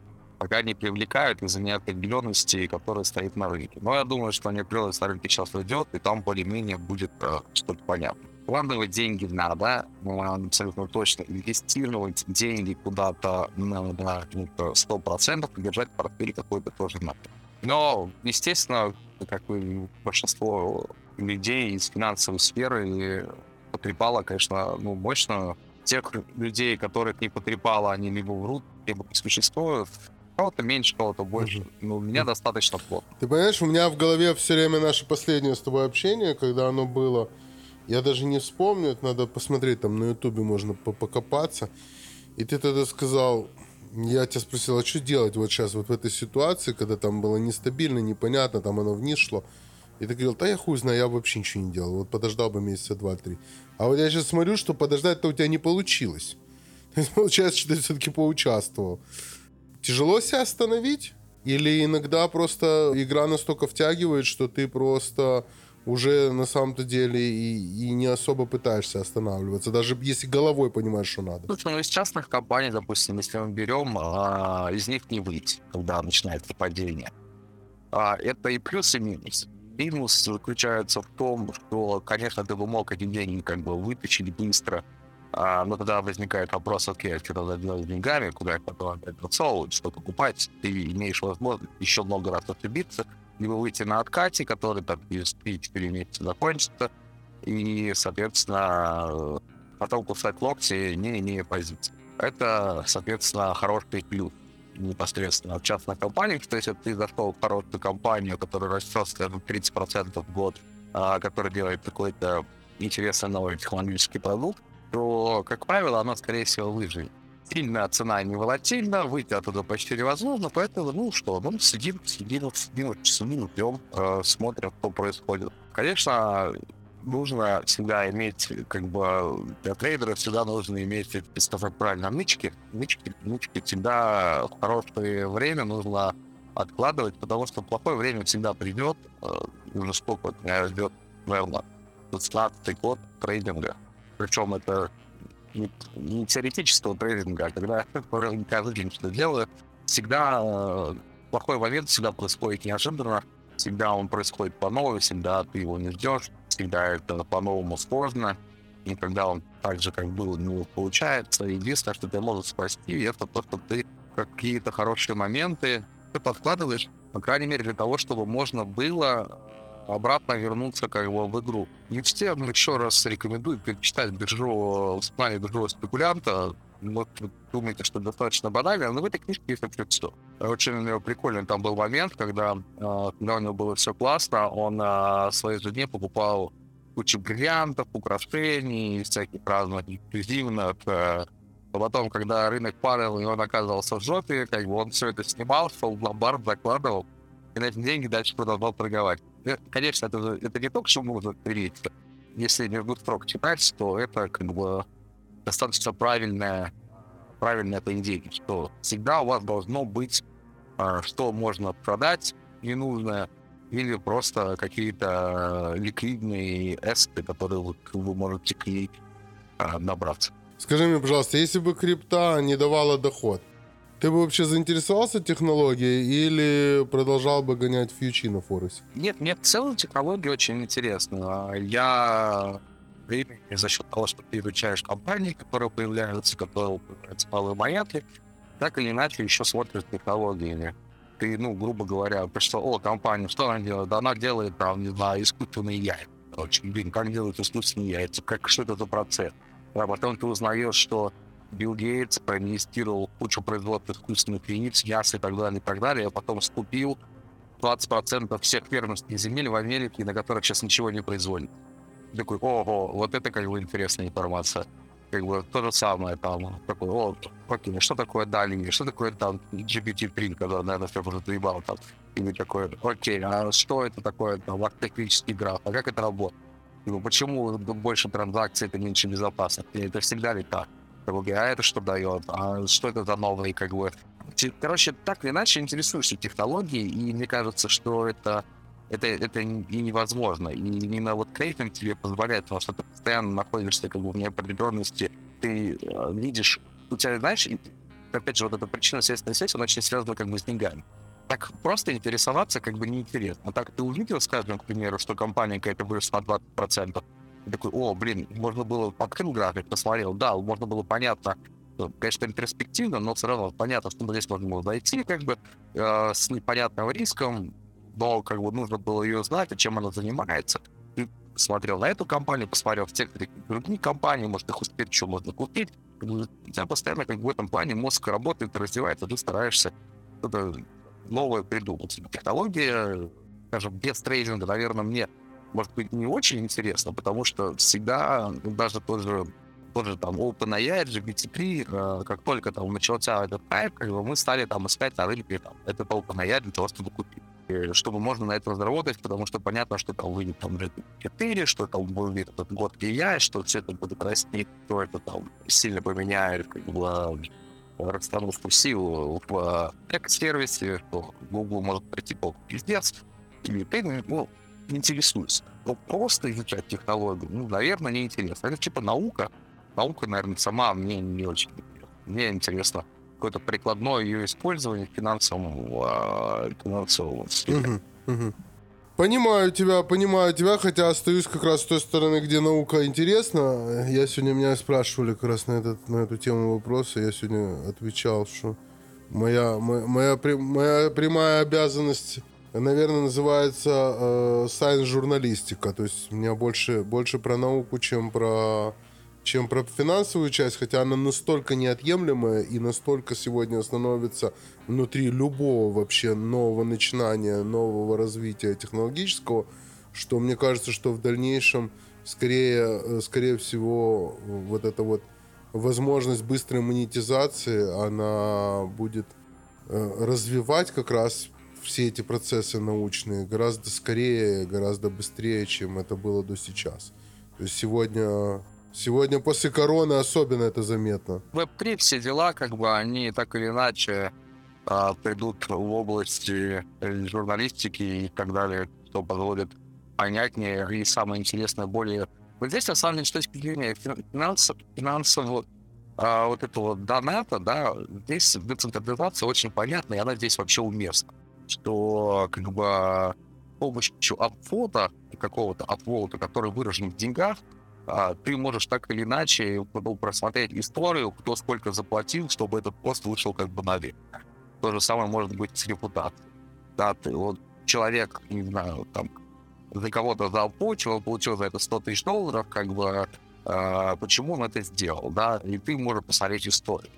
пока не привлекают из-за неопределенности, которая стоит на рынке. Но я думаю, что неопределенность на рынке сейчас уйдет, и там более-менее будет э, что-то понятно. Вкладывать деньги надо, абсолютно точно инвестировать деньги куда-то надо ну, 100%, и держать портфель какой-то тоже надо. Но, естественно, как и большинство людей из финансовой сферы потрепало, конечно, ну, мощно. Тех людей, которых не потрепало, они либо врут, либо существуют. Кого-то меньше, кого-то больше. Mm-hmm. Ну, у меня достаточно плохо. Ты понимаешь, у меня в голове все время наше последнее с тобой общение, когда оно было. Я даже не вспомню, это надо посмотреть, там на ютубе можно покопаться. И ты тогда сказал, я тебя спросил, а что делать вот сейчас, вот в этой ситуации, когда там было нестабильно, непонятно, там оно вниз шло. И ты говорил, да я хуй знаю, я вообще ничего не делал. Вот подождал бы месяца два-три. А вот я сейчас смотрю, что подождать-то у тебя не получилось. То есть получается, что ты все-таки поучаствовал. Тяжело себя остановить? Или иногда просто игра настолько втягивает, что ты просто уже на самом-то деле и, и не особо пытаешься останавливаться, даже если головой понимаешь, что надо. Слушай, ну из частных компаний, допустим, если мы берем, а, из них не выйти, когда начинается падение. А, это и плюс, и минус. Минус заключается в том, что, конечно, ты бы мог эти деньги как бы вытащить быстро, а, но тогда возникает вопрос, окей, а что тогда делать с деньгами, куда их потом опять засовывать, что покупать, ты имеешь возможность еще много раз ошибиться, либо выйти на откате, который там через 3-4 месяца закончится, и, соответственно, потом кусать локти, не имея позиции. Это, соответственно, хороший плюс непосредственно в частных компаниях. То есть, если ты зашел в хорошую компанию, которая растет, скажем, 30% в год, а, которая делает какой-то интересный новый технологический продукт, то, как правило, она, скорее всего, выживет сильная цена не волатильна, выйти оттуда почти невозможно, поэтому, ну что, ну, сидим, сидим, сидим, часами ждем, э, смотрим, что происходит. Конечно, нужно всегда иметь, как бы, для трейдера всегда нужно иметь, если сказать правильно, нычки. Нычки, нычки всегда в хорошее время нужно откладывать, потому что плохое время всегда придет. Э, уже сколько меня ждет, наверное, 16 год трейдинга. причем это не, не теоретического трейдинга, а когда каждый день что делаю, всегда э, плохой момент всегда происходит неожиданно, всегда он происходит по новому, всегда ты его не ждешь, всегда это по-новому сложно, и когда он так же, как было, не получается, единственное, что ты можешь спасти, это то, что ты какие-то хорошие моменты ты подкладываешь, по крайней мере, для того, чтобы можно было обратно вернуться как бы в игру. Не всем еще раз рекомендую перечитать биржу, воспоминания биржевого спекулянта. Вот вы думаете, что достаточно банально, но в этой книжке есть вообще все. Очень прикольный там был момент, когда, а, когда у него было все классно, он а, своей жене покупал кучу бриллиантов, украшений, всяких разных эксклюзивных. Э, а потом, когда рынок падал, и он оказывался в жопе, как бы он все это снимал, шел в ломбард, закладывал, и на эти деньги дальше продолжал торговать. Э, конечно, это, это не только что можно творить. Если между строк читать, то это как бы достаточно правильная, правильное поведение, что всегда у вас должно быть, а, что можно продать ненужное, или просто какие-то ликвидные эспы, которые вы, вы можете к ней а, набраться. Скажи мне, пожалуйста, если бы крипта не давала доход, ты бы вообще заинтересовался технологией или продолжал бы гонять фьючи на Форексе? Нет, нет, в целом технология очень интересна. Я за счет того, что ты изучаешь компании, которые появляются, которые появляются малые монеты, так или иначе еще смотришь технологиями. Ты, ну, грубо говоря, пришел, о, компания, что она делает? Да она делает, там, не знаю, искусственные яйца. Очень, блин, как делают искусственные яйца? Как, что это за процесс? А потом ты узнаешь, что Билл Гейтс проинвестировал кучу производства искусственных яиц, яс и так далее, и так далее, а потом скупил 20% всех фермерских земель в Америке, на которых сейчас ничего не производят. Такой, ого, вот это как бы интересная информация. Как бы то же самое там, такой, о, окей, что такое дальний, что такое там GPT-3, когда, наверное, все уже заебал там. Или такое, окей, а что это такое там, архитектурический граф, а как это работает? Почему больше транзакций, это меньше безопасно? Это всегда ли так? а это что дает, а что это за новые, как бы. Короче, так или иначе интересуешься технологией, и мне кажется, что это это, это и невозможно. И именно вот трейдинг тебе позволяет, потому что ты постоянно находишься как бы в неопределенности, ты э, видишь, у тебя, знаешь, опять же, вот эта причинно-следственная связь, она очень связана как бы с деньгами. Так просто интересоваться как бы неинтересно. Так ты увидел, скажем, к примеру, что компания какая-то выросла на 20%, и такой, о, блин, можно было, открыл график, посмотрел, да, можно было понятно, конечно, перспективно, но все равно понятно, что здесь можно было зайти, как бы, э, с непонятным риском, но, как бы, нужно было ее знать, чем она занимается. Ты смотрел на эту компанию, посмотрел в те другие компании, может, их успеть, что можно купить. У тебя постоянно, как бы, в этом плане мозг работает, развивается, ты стараешься что-то новое придумать. Технология, скажем, без трейдинга, наверное, мне может быть, не очень интересно, потому что всегда, ну, даже тот же, тот же там OpenAI, GPT-3, э, как только там начался этот хайп, как бы мы стали там искать на рынке там, этот OpenAI для того, чтобы купить чтобы можно на этом заработать, потому что понятно, что там выйдет там GPT-4, что там будет этот год AI, что все это будет расти, то это там сильно поменяет как бы расстановку сил в эко-сервисе, что Google может прийти по пиздец, и ты, ну, интересуюсь. Но просто изучать технологию, ну, наверное, не интересно. Это типа наука. Наука, наверное, сама мне не очень Мне интересно какое-то прикладное ее использование в финансовом, э, финансовом угу, угу. Понимаю тебя, понимаю тебя, хотя остаюсь как раз с той стороны, где наука интересна. Я сегодня меня спрашивали как раз на, этот, на эту тему вопроса, я сегодня отвечал, что моя, моя, моя, моя прямая обязанность наверное, называется э, сайенс-журналистика. То есть у меня больше, больше про науку, чем про, чем про финансовую часть, хотя она настолько неотъемлемая и настолько сегодня становится внутри любого вообще нового начинания, нового развития технологического, что мне кажется, что в дальнейшем скорее, э, скорее всего вот эта вот возможность быстрой монетизации, она будет э, развивать как раз все эти процессы научные гораздо скорее, гораздо быстрее, чем это было до сейчас. То есть сегодня, сегодня после короны особенно это заметно. Веб-3 все дела, как бы, они так или иначе а, придут в области журналистики и так далее, что позволит понятнее и самое интересное, более Вот здесь, на самом деле, с точки зрения финансов, финансового а, вот этого доната, да, здесь децентрализация очень понятна, и она здесь вообще уместна. Что, как бы, с помощью апвода, какого-то апвода, который выражен в деньгах, ты можешь так или иначе ну, просмотреть историю, кто сколько заплатил, чтобы этот пост вышел как бы на вид. То же самое может быть с репутацией. Да, ты вот человек, не знаю, там, за кого-то дал почву, он получил за это 100 тысяч долларов, как бы, э, почему он это сделал, да, и ты можешь посмотреть историю.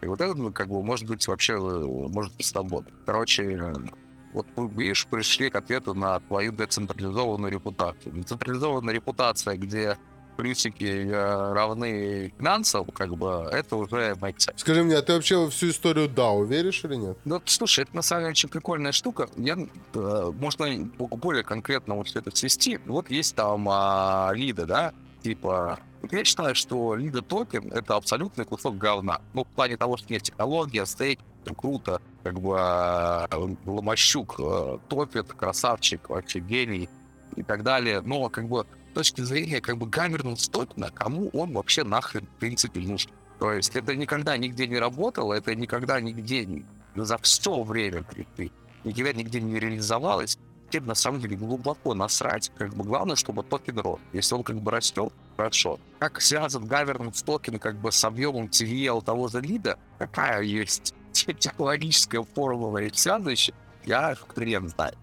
И вот это, ну, как бы, может быть, вообще, может быть, свобода. Короче, вот мы, видишь, пришли к ответу на твою децентрализованную репутацию. Децентрализованная репутация, где плюсики э, равны финансам, как бы, это уже make sense. Скажи мне, а ты вообще во всю историю DAO веришь или нет? Ну, слушай, это на самом деле очень прикольная штука. Я, э, можно более конкретно вот это свести. Вот есть там а, лиды, да, типа я считаю, что лида токен это абсолютный кусок говна. Ну, в плане того, что есть технология, стейк, круто, как бы э, Ломощук э, топит, красавчик, вообще гений и так далее. Но как бы точки зрения как бы Гаммернус Токена, кому он вообще нахрен в принципе нужен. То есть это никогда нигде не работало, это никогда нигде не, за все время крипты никогда нигде не реализовалось. Теперь на самом деле глубоко насрать. Как бы главное, чтобы токен рос. Если он как бы растет, хорошо. Как связан governance токен как бы с объемом TVL того же Lido, какая есть технологическая формула и связывающая, я хрен знаю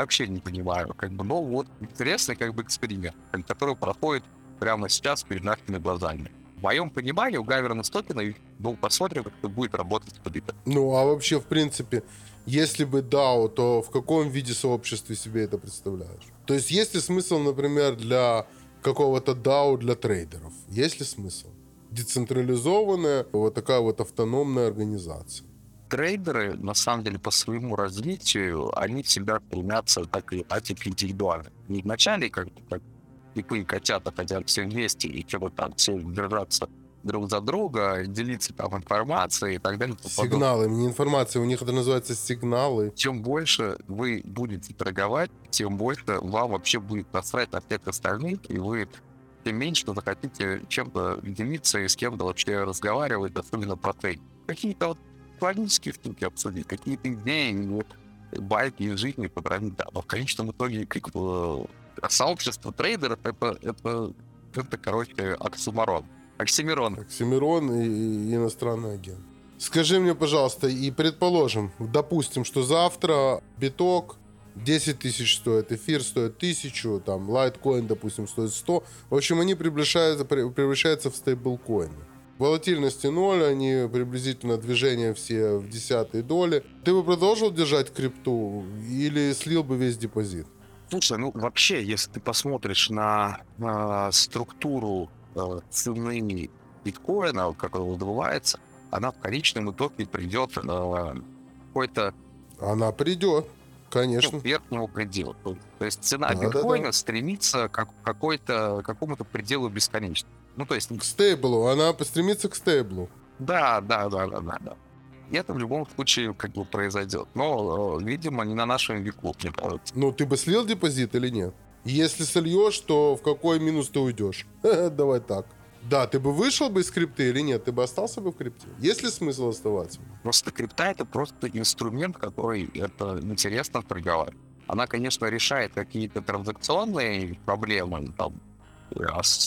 вообще не понимаю. Как бы, ну вот интересный как бы эксперимент, который проходит прямо сейчас перед нашими глазами. В моем понимании у Гаверна Стокина, ну, посмотрим, как это будет работать под это. Ну, а вообще, в принципе, если бы DAO, то в каком виде сообщества себе это представляешь? То есть есть ли смысл, например, для какого-то DAO для трейдеров? Есть ли смысл? Децентрализованная, вот такая вот автономная организация трейдеры, на самом деле, по своему развитию, они всегда стремятся так и иначе индивидуально. Не вначале, как, как слепые котята хотят все вместе и что-то там все держаться друг за друга, делиться там информацией и так далее. Сигналы, не информация, у них это называется сигналы. Чем больше вы будете торговать, тем больше вам вообще будет насрать на всех остальных, и вы тем меньше захотите чем-то делиться и с кем-то вообще разговаривать, особенно про трейд. Какие-то вот технологические штуки обсудить, какие-то идеи, вот, байки из жизни потравить, да. Но в конечном итоге как бы, сообщество трейдеров это, это, это, короче, оксимирон. Оксимирон. Оксимирон и, и иностранный агент. Скажи мне, пожалуйста, и предположим, допустим, что завтра биток 10 тысяч стоит, эфир стоит 1000, там, лайткоин, допустим, стоит 100. В общем, они превращаются, превращаются в стейблкоины. Волатильности ноль, они приблизительно движения все в десятой доли. Ты бы продолжил держать крипту или слил бы весь депозит? Слушай, ну вообще, если ты посмотришь на, на структуру э, цены биткоина, как он выдувается, она в конечном итоге придет э, какой-то... Она придет, конечно. Ну, верхнему пределу. То есть цена а, биткоина да, да. стремится к какой-то, какому-то пределу бесконечности. Ну, то есть... К стейблу. Она стремится к стейблу. Да, да, да, да, да, да. И это в любом случае как бы произойдет. Но, э, видимо, не на нашем веку, мне кажется. Ну, ты бы слил депозит или нет? Если сольешь, то в какой минус ты уйдешь? Давай так. Да, ты бы вышел бы из крипты или нет? Ты бы остался бы в крипте? Есть ли смысл оставаться? Просто крипта это просто инструмент, который это интересно торговать. Она, конечно, решает какие-то транзакционные проблемы, там,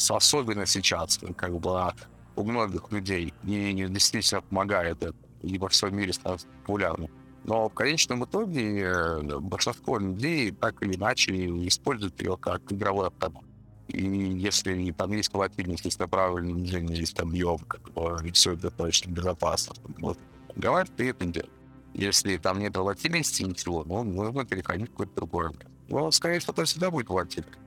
особенно сейчас, как бы у многих людей не действительно помогает это, и во всем мире становится популярным. Но в конечном итоге э, большинство людей так или иначе используют ее как игровой автомат. И если там есть волатильность, есть направленное движение, есть как бы, и все это точно безопасно. Вот. Говорят, ты это делаешь. Если там нет волатильности, ничего, ну, нужно переходить в какой-то другой. Ну, скорее всего, это всегда будет волатильность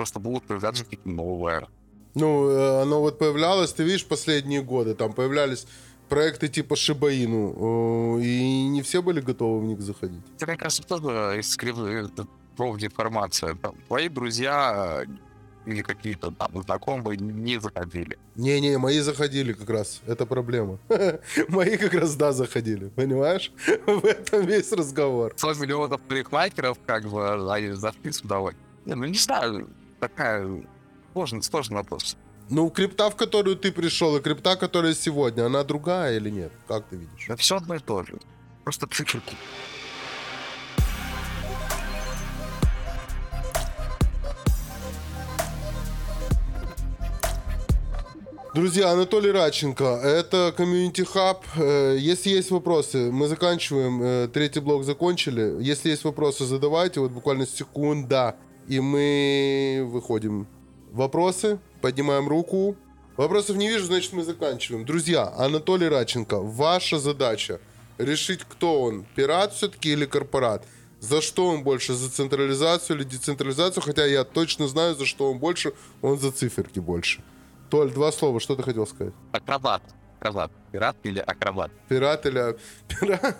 просто будут появляться какие-то новые. Ну, э, оно вот появлялось, ты видишь, последние годы, там появлялись проекты типа Шибаину, э, и не все были готовы в них заходить. Мне кажется, тоже из профдеформация. Твои друзья или какие-то там знакомые не заходили. Не-не, мои заходили как раз. Это проблема. мои как раз, да, заходили. Понимаешь? В этом весь разговор. 100 миллионов парикмахеров, как бы, они зашли с удовольствием. Не, ну не знаю, такая Сложный, сложный вопрос. Ну, крипта, в которую ты пришел, и крипта, которая сегодня, она другая или нет? Как ты видишь? Да все одно и то же. Просто циферки. Друзья, Анатолий Радченко, это комьюнити хаб. Э, Если есть вопросы, мы заканчиваем. э, Третий блок закончили. Если есть вопросы, задавайте. Вот буквально секунда. И мы выходим. Вопросы? Поднимаем руку. Вопросов не вижу, значит мы заканчиваем. Друзья, Анатолий Радченко, ваша задача решить, кто он, пират все-таки или корпорат. За что он больше, за централизацию или децентрализацию? Хотя я точно знаю, за что он больше, он за циферки больше. Толь, два слова, что ты хотел сказать? Акробат. Акробат. Пират или акробат? Пират или... Пират?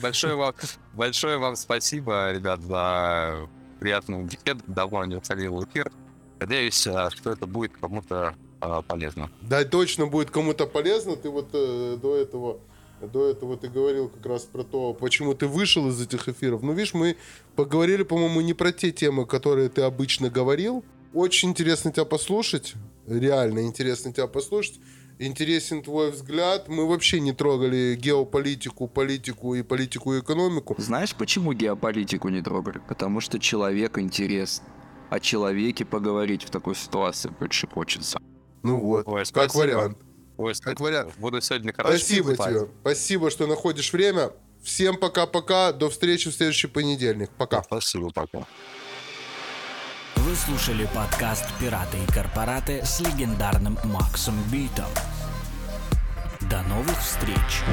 Большое вам, большое вам спасибо, ребят, за приятную беседу. Давно не уцелел эфир. Надеюсь, а, что это будет кому-то а, полезно. Да, точно будет кому-то полезно. Ты вот э, до этого до этого ты говорил как раз про то, почему ты вышел из этих эфиров. Ну, видишь, мы поговорили, по-моему, не про те темы, которые ты обычно говорил. Очень интересно тебя послушать. Реально интересно тебя послушать. Интересен твой взгляд. Мы вообще не трогали геополитику, политику и политику и экономику. Знаешь, почему геополитику не трогали? Потому что человек интерес. О человеке поговорить в такой ситуации больше хочется. Ну вот, Ой, как вариант. Ой, Как вариант. Буду сегодня короче Спасибо тебе. Спасибо, что находишь время. Всем пока-пока. До встречи в следующий понедельник. Пока. Спасибо, пока. Слушали подкаст «Пираты и корпораты» с легендарным Максом Битом. До новых встреч!